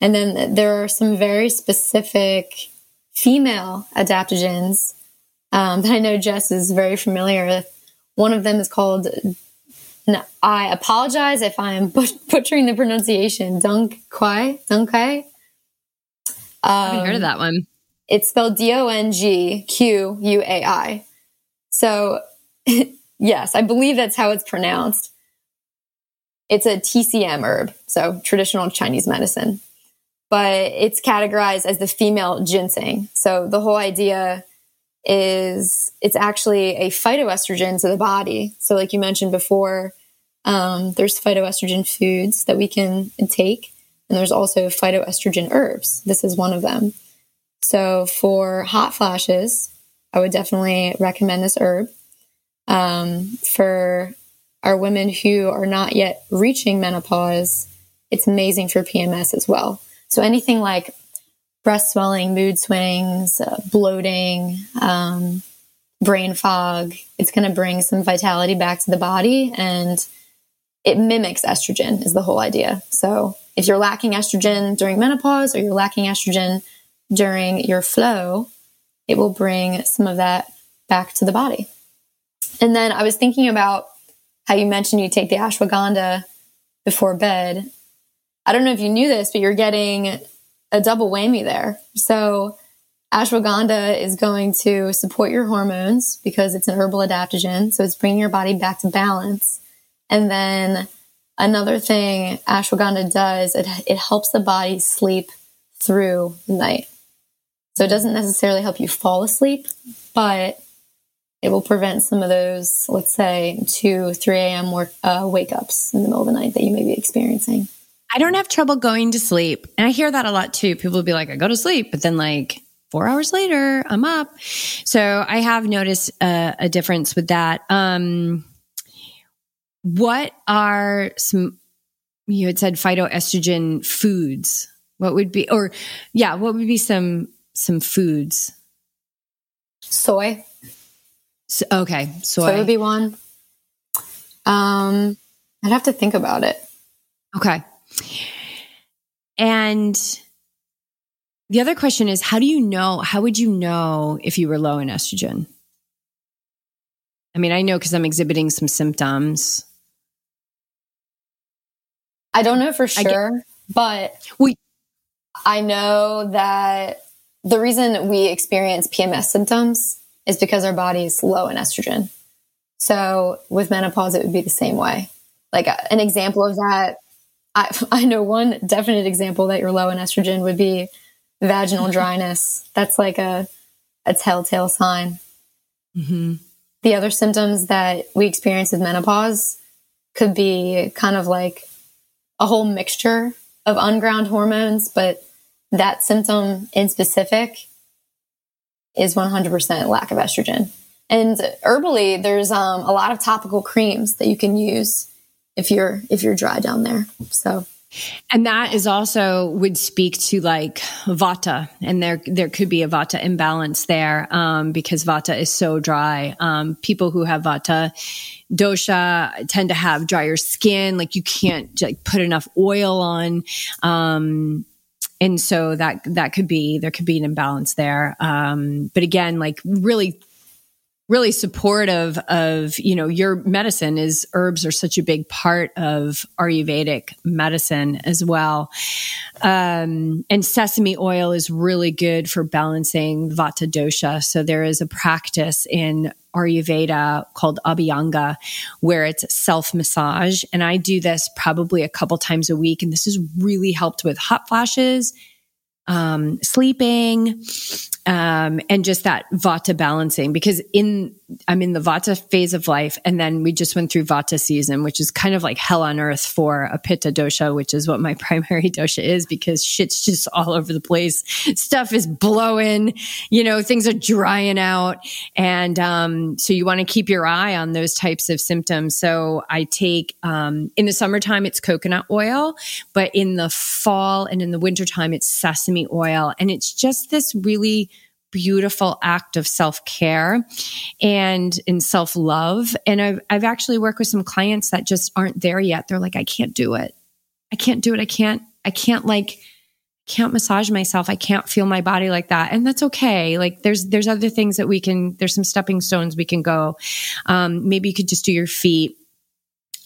And then there are some very specific female adaptogens um, that I know Jess is very familiar with. One of them is called, I apologize if I am *laughs* butchering the pronunciation, Dunk Quai, Dunk Quai. Um, I haven't heard of that one. It's spelled D O N G Q U A I. So *laughs* yes, I believe that's how it's pronounced. It's a TCM herb, so traditional Chinese medicine, but it's categorized as the female ginseng. So the whole idea is it's actually a phytoestrogen to the body. So, like you mentioned before, um, there's phytoestrogen foods that we can take, and there's also phytoestrogen herbs. This is one of them. So, for hot flashes, I would definitely recommend this herb. Um, for our women who are not yet reaching menopause, it's amazing for PMS as well. So, anything like breast swelling, mood swings, uh, bloating, um, brain fog. It's going to bring some vitality back to the body and it mimics estrogen, is the whole idea. So if you're lacking estrogen during menopause or you're lacking estrogen during your flow, it will bring some of that back to the body. And then I was thinking about how you mentioned you take the ashwagandha before bed. I don't know if you knew this, but you're getting a double whammy there. So ashwagandha is going to support your hormones because it's an herbal adaptogen. So it's bringing your body back to balance. And then another thing ashwagandha does, it, it helps the body sleep through the night. So it doesn't necessarily help you fall asleep, but it will prevent some of those, let's say, 2, 3 a.m. Work, uh, wake ups in the middle of the night that you may be experiencing. I don't have trouble going to sleep. And I hear that a lot too. People will be like, I go to sleep, but then like four hours later, I'm up. So I have noticed a, a difference with that. Um, what are some, you had said phytoestrogen foods. What would be, or yeah, what would be some, some foods? Soy. So, okay. Soy. Soy would be one. Um, I'd have to think about it. Okay. And the other question is how do you know, how would you know if you were low in estrogen? I mean, I know because I'm exhibiting some symptoms. I don't know for sure, get, but we, I know that the reason we experience PMS symptoms is because our body is low in estrogen. So with menopause, it would be the same way. Like uh, an example of that I, *laughs* I know one definite example that you're low in estrogen would be vaginal *laughs* dryness. That's like a, a telltale sign. Mm-hmm. The other symptoms that we experience with menopause could be kind of like a whole mixture of unground hormones, but that symptom in specific is 100% lack of estrogen. And herbally, there's um, a lot of topical creams that you can use if you're if you're dry down there. So and that is also would speak to like vata, and there there could be a vata imbalance there um, because vata is so dry. Um, people who have vata dosha tend to have drier skin, like you can't like put enough oil on. Um, and so that that could be there could be an imbalance there. Um, but again, like really really supportive of you know your medicine is herbs are such a big part of ayurvedic medicine as well. Um, and sesame oil is really good for balancing vata dosha. So there is a practice in ayurveda called abhyanga where it's self massage and i do this probably a couple times a week. And this has really helped with hot flashes um, sleeping, um, and just that vata balancing because in I'm in the vata phase of life, and then we just went through vata season, which is kind of like hell on earth for a pitta dosha, which is what my *laughs* primary dosha is because shit's just all over the place. Stuff is blowing, you know, things are drying out, and um, so you want to keep your eye on those types of symptoms. So I take um, in the summertime it's coconut oil, but in the fall and in the wintertime it's sesame oil, and it's just this really beautiful act of self care and in self love. And I've, I've actually worked with some clients that just aren't there yet. They're like, I can't do it. I can't do it. I can't, I can't like, can't massage myself. I can't feel my body like that. And that's okay. Like there's, there's other things that we can, there's some stepping stones we can go. Um, maybe you could just do your feet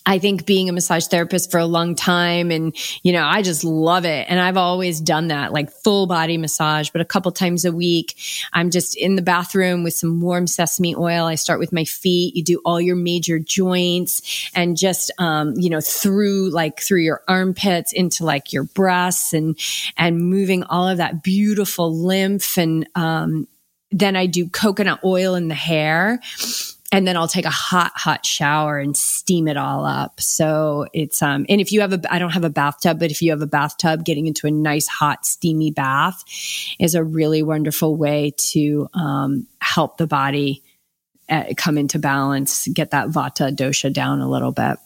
I think being a massage therapist for a long time and, you know, I just love it. And I've always done that, like full body massage, but a couple times a week, I'm just in the bathroom with some warm sesame oil. I start with my feet. You do all your major joints and just, um, you know, through like through your armpits into like your breasts and, and moving all of that beautiful lymph. And, um, then I do coconut oil in the hair and then I'll take a hot, hot shower and steam it all up. So it's, um, and if you have a, I don't have a bathtub, but if you have a bathtub, getting into a nice, hot, steamy bath is a really wonderful way to, um, help the body uh, come into balance, get that vata dosha down a little bit.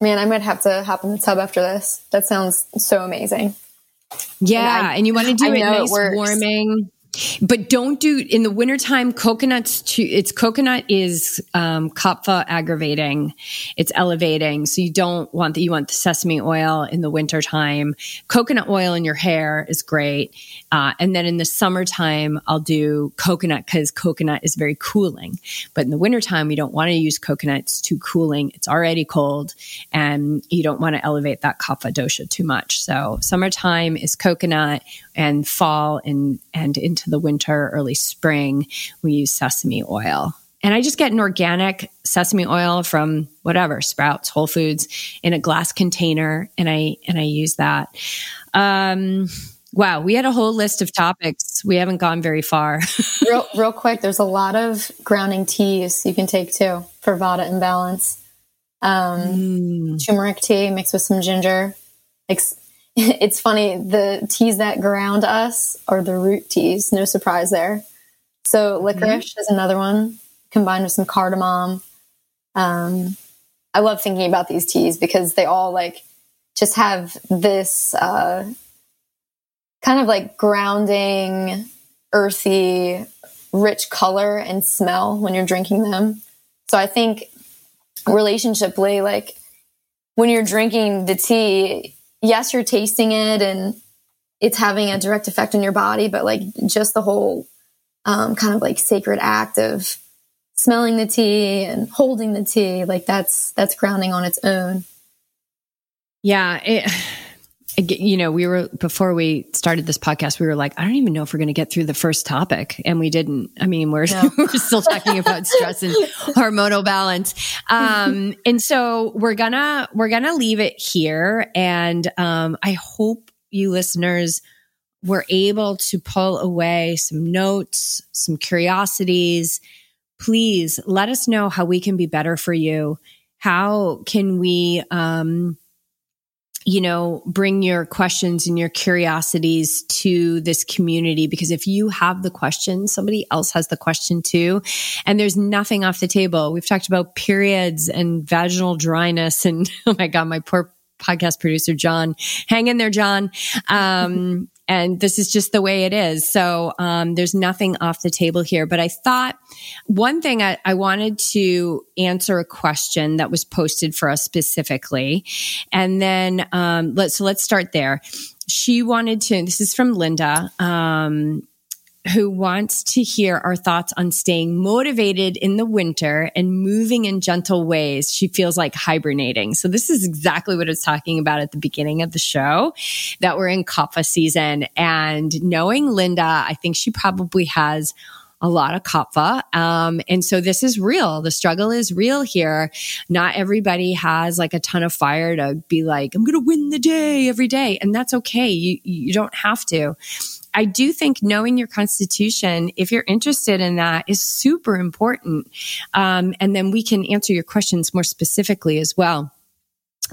Man, I might have to hop in the tub after this. That sounds so amazing. Yeah. And, I, and you want to do *laughs* I it nice, it warming but don't do in the wintertime coconuts too it's coconut is um kapha aggravating. It's elevating. So you don't want that. You want the sesame oil in the wintertime. Coconut oil in your hair is great. Uh, and then in the summertime i'll do coconut because coconut is very cooling. But in the wintertime we don't want to use coconut. It's too cooling. It's already cold. And you don't want to elevate that kapha dosha too much. So summertime is coconut and fall and and into the winter, early spring, we use sesame oil. And I just get an organic sesame oil from whatever, Sprouts, Whole Foods in a glass container and I and I use that. Um Wow, we had a whole list of topics. We haven't gone very far. *laughs* real, real quick, there's a lot of grounding teas you can take too for vata imbalance. Um, mm. Turmeric tea mixed with some ginger. Ex- *laughs* it's funny, the teas that ground us are the root teas. No surprise there. So licorice mm-hmm. is another one combined with some cardamom. Um, I love thinking about these teas because they all like just have this uh, kind of like grounding, earthy, rich color and smell when you're drinking them. So I think relationshiply, like when you're drinking the tea, yes, you're tasting it and it's having a direct effect on your body, but like just the whole um, kind of like sacred act of smelling the tea and holding the tea, like that's that's grounding on its own. Yeah, it, you know, we were before we started this podcast, we were like, I don't even know if we're going to get through the first topic, and we didn't. I mean, we're no. *laughs* we're still talking about stress and *laughs* hormonal balance, um, and so we're gonna we're gonna leave it here. And um, I hope you listeners were able to pull away some notes, some curiosities. Please let us know how we can be better for you. How can we? Um, you know, bring your questions and your curiosities to this community because if you have the question, somebody else has the question too. And there's nothing off the table. We've talked about periods and vaginal dryness and *laughs* oh my God, my poor podcast producer, John. Hang in there, John. Um, and this is just the way it is. So um, there's nothing off the table here. But I thought one thing I, I, wanted to answer a question that was posted for us specifically, and then um, let's so let's start there. She wanted to. This is from Linda. Um, who wants to hear our thoughts on staying motivated in the winter and moving in gentle ways. She feels like hibernating. So this is exactly what I was talking about at the beginning of the show that we're in kapha season and knowing Linda, I think she probably has a lot of kapha. Um, and so this is real. The struggle is real here. Not everybody has like a ton of fire to be like, I'm going to win the day every day. And that's okay. You, you don't have to. I do think knowing your constitution, if you're interested in that, is super important. Um, and then we can answer your questions more specifically as well.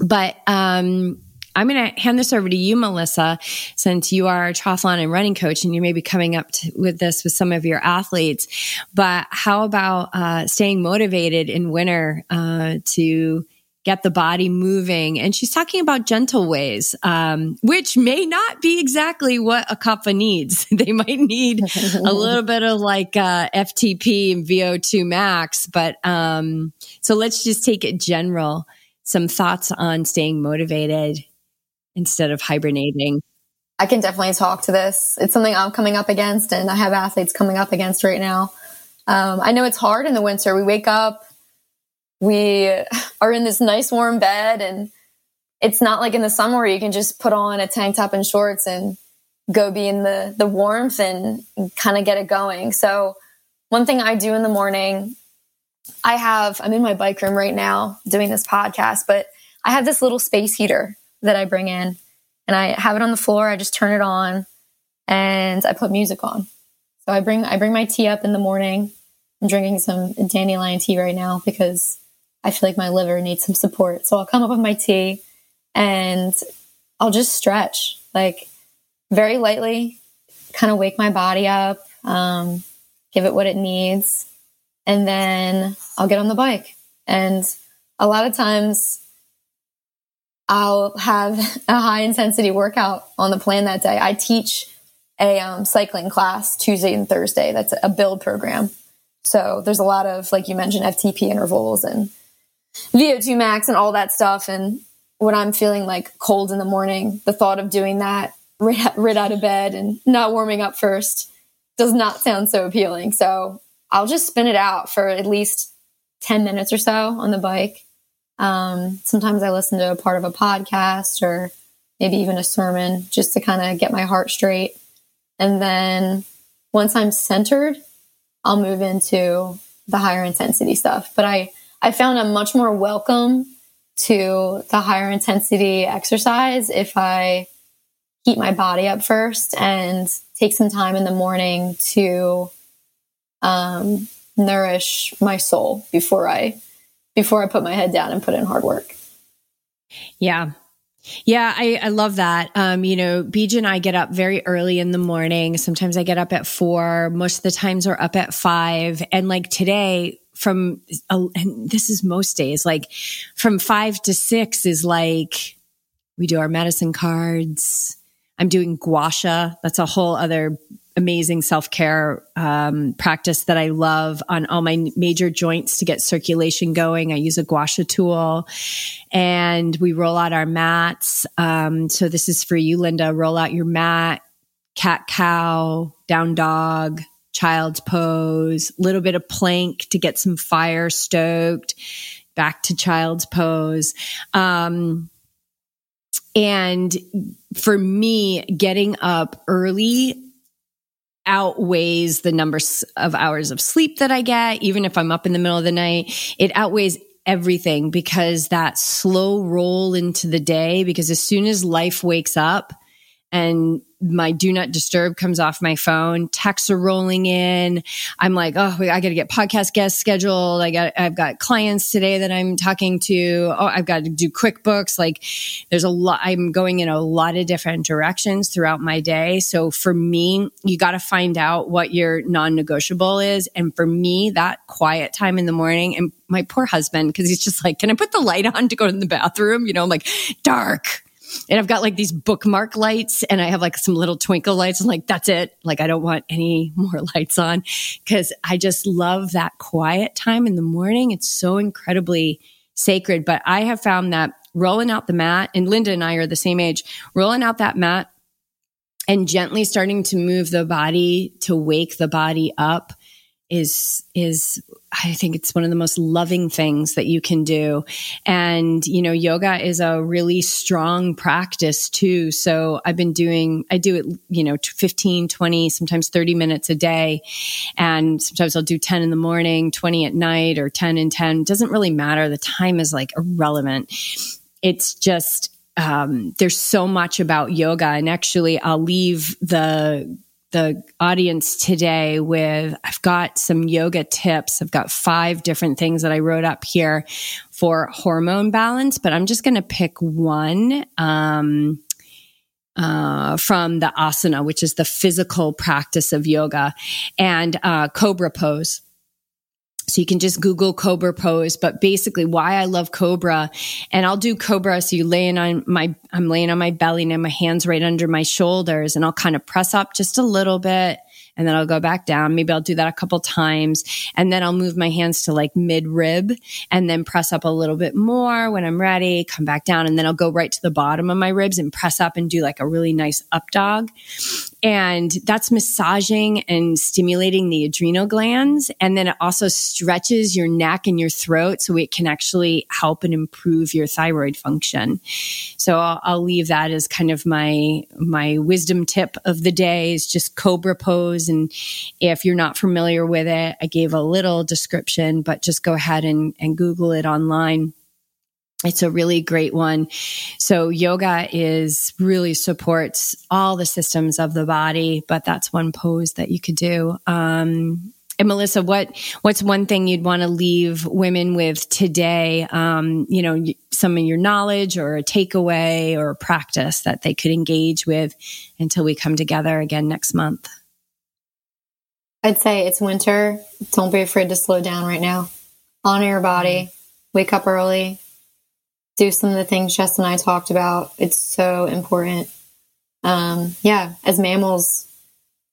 But um, I'm going to hand this over to you, Melissa, since you are a triathlon and running coach and you may be coming up to, with this with some of your athletes. But how about uh, staying motivated in winter uh, to get the body moving. And she's talking about gentle ways, um, which may not be exactly what a kapha needs. *laughs* they might need a *laughs* little bit of like uh, FTP and VO2 max. But um, so let's just take it general. Some thoughts on staying motivated instead of hibernating. I can definitely talk to this. It's something I'm coming up against, and I have athletes coming up against right now. Um, I know it's hard in the winter. We wake up we are in this nice warm bed and it's not like in the summer where you can just put on a tank top and shorts and go be in the the warmth and kind of get it going. So one thing I do in the morning, I have I'm in my bike room right now doing this podcast, but I have this little space heater that I bring in and I have it on the floor. I just turn it on and I put music on. So I bring I bring my tea up in the morning. I'm drinking some dandelion tea right now because I feel like my liver needs some support. So I'll come up with my tea and I'll just stretch like very lightly, kind of wake my body up, um, give it what it needs, and then I'll get on the bike. And a lot of times I'll have *laughs* a high intensity workout on the plan that day. I teach a um, cycling class Tuesday and Thursday. That's a build program. So there's a lot of, like you mentioned, FTP intervals and VO2 max and all that stuff. And when I'm feeling like cold in the morning, the thought of doing that right, right out of bed and not warming up first does not sound so appealing. So I'll just spin it out for at least 10 minutes or so on the bike. Um, sometimes I listen to a part of a podcast or maybe even a sermon just to kind of get my heart straight. And then once I'm centered, I'll move into the higher intensity stuff. But I, I found I'm much more welcome to the higher intensity exercise if I heat my body up first and take some time in the morning to um, nourish my soul before I before I put my head down and put in hard work. Yeah. Yeah, I, I love that. Um, you know, Beej and I get up very early in the morning. Sometimes I get up at four. Most of the times we're up at five. And like today, from and this is most days, like from five to six is like we do our medicine cards. I'm doing gua sha. That's a whole other amazing self care um, practice that I love on all my major joints to get circulation going. I use a gua sha tool and we roll out our mats. Um, so this is for you, Linda. Roll out your mat, cat cow, down dog, child's pose, little bit of plank to get some fire stoked, back to child's pose. Um, and for me, getting up early outweighs the numbers of hours of sleep that I get, even if I'm up in the middle of the night. It outweighs everything because that slow roll into the day, because as soon as life wakes up and my do not disturb comes off my phone. Texts are rolling in. I'm like, oh, I got to get podcast guests scheduled. I got, I've got clients today that I'm talking to. Oh, I've got to do QuickBooks. Like, there's a lot. I'm going in a lot of different directions throughout my day. So for me, you got to find out what your non-negotiable is. And for me, that quiet time in the morning and my poor husband, because he's just like, can I put the light on to go to the bathroom? You know, I'm like, dark and I've got like these bookmark lights and I have like some little twinkle lights. I'm like, that's it. Like, I don't want any *laughs* more lights on because I just love that quiet time in the morning. It's so incredibly sacred. But I have found that rolling out the mat, and Linda and I are the same age, rolling out that mat and gently starting to move the body to wake the body up is is I think it's one of the most loving things that you can do. And you know, yoga is a really strong practice too. So I've been doing I do it, you know, 15, 20, sometimes 30 minutes a day. And sometimes I'll do 10 in the morning, 20 at night or 10 and 10. It doesn't really matter. The time is like irrelevant. It's just um, there's so much about yoga and actually i'll leave the the audience today with I've got some yoga tips. I've got five different things that I wrote up here for hormone balance, but I'm just going to pick one. Um, uh, from the asana, which is the physical practice of yoga, and uh, cobra pose. So you can just Google Cobra pose, but basically why I love Cobra and I'll do Cobra. So you laying on my, I'm laying on my belly and my hands right under my shoulders and I'll kind of press up just a little bit and then I'll go back down. Maybe I'll do that a couple times and then I'll move my hands to like mid rib and then press up a little bit more when I'm ready, come back down and then I'll go right to the bottom of my ribs and press up and do like a really nice up dog. And that's massaging and stimulating the adrenal glands. And then it also stretches your neck and your throat so it can actually help and improve your thyroid function. So I'll, I'll leave that as kind of my, my wisdom tip of the day is just cobra pose. And if you're not familiar with it, I gave a little description, but just go ahead and, and Google it online it's a really great one. So yoga is really supports all the systems of the body, but that's one pose that you could do. Um, and Melissa, what what's one thing you'd want to leave women with today? Um, you know, some of your knowledge or a takeaway or a practice that they could engage with until we come together again next month. I'd say it's winter. Don't be afraid to slow down right now. Honor your body. Wake up early do some of the things Jess and I talked about. It's so important. Um, yeah, as mammals,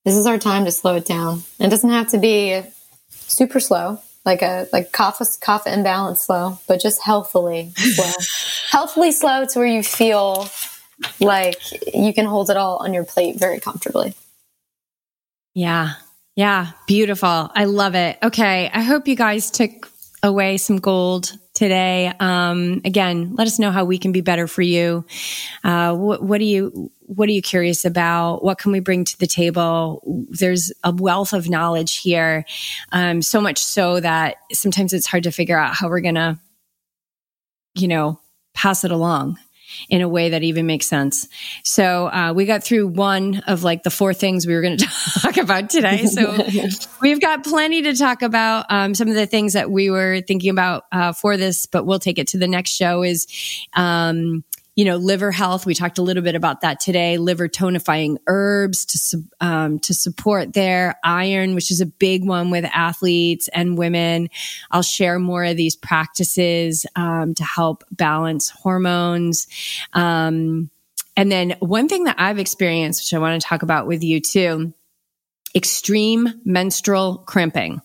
this is our time to slow it down. It doesn't have to be super slow, like a like kapha kapha imbalance slow, but just healthfully slow. *laughs* healthfully slow to where you feel like you can hold it all on your plate very comfortably. Yeah. Yeah, beautiful. I love it. Okay, I hope you guys took away some gold today. Um, again, let us know how we can be better for you. Uh, what, what, are you what are you curious about? What can we bring to the table? There's a wealth of knowledge here, um, so much so that sometimes it's hard to figure out how we're gonna, you know, pass it along in a way that even makes sense. So uh, we got through one of like the four things we were going *laughs* to talk about today. So *laughs* we've got plenty to talk about. Um, some of the things that we were thinking about uh, for this, but we'll take it to the next show is um, you know, liver health. We talked a little bit about that today. Liver tonifying herbs to um, to support their iron, which is a big one with athletes and women. I'll share more of these practices um, to help balance hormones. Um, and then one thing that I've experienced, which I want to talk about with you too, extreme menstrual cramping.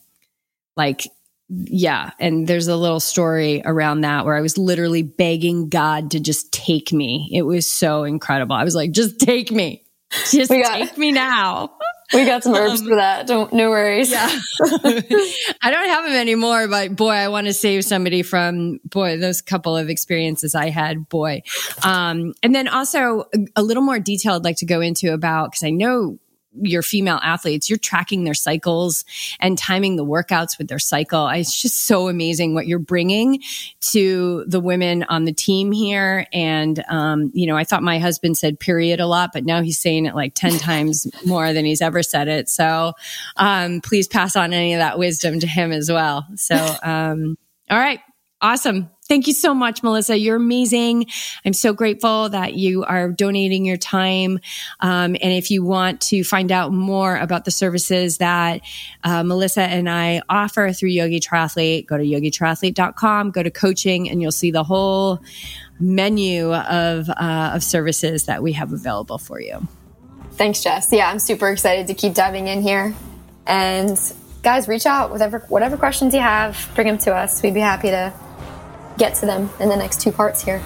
Like yeah. And there's a little story around that where I was literally begging God to just take me. It was so incredible. I was like, just take me. *laughs* Just got, take me now. *laughs* We got some herbs um, for that. Don't, no worries. Yeah. *laughs* I don't have them anymore, but boy, I want to save somebody from boy, those couple of experiences I had, boy. Um, and then also a, a little more detail I'd like to go into about, cause I know your female athletes, you're tracking their cycles and timing the workouts with their cycle. It's just so amazing what you're bringing to the women on the team here. And, um, you know, I thought my husband said period a lot, but now he's saying it like 10 times *laughs* more than he's ever said it. So, um, please pass on any of that wisdom to him as well. So, um, all right. Awesome. Thank you so much, Melissa. You're amazing. I'm so grateful that you are donating your time. Um, and if you want to find out more about the services that uh, Melissa and I offer through Yogi Triathlete, go to yogitriathlete.com, go to coaching, and you'll see the whole menu of, uh, of services that we have available for you. Thanks, Jess. Yeah, I'm super excited to keep diving in here. And guys, reach out with whatever, whatever questions you have, bring them to us. We'd be happy to get to them in the next two parts here.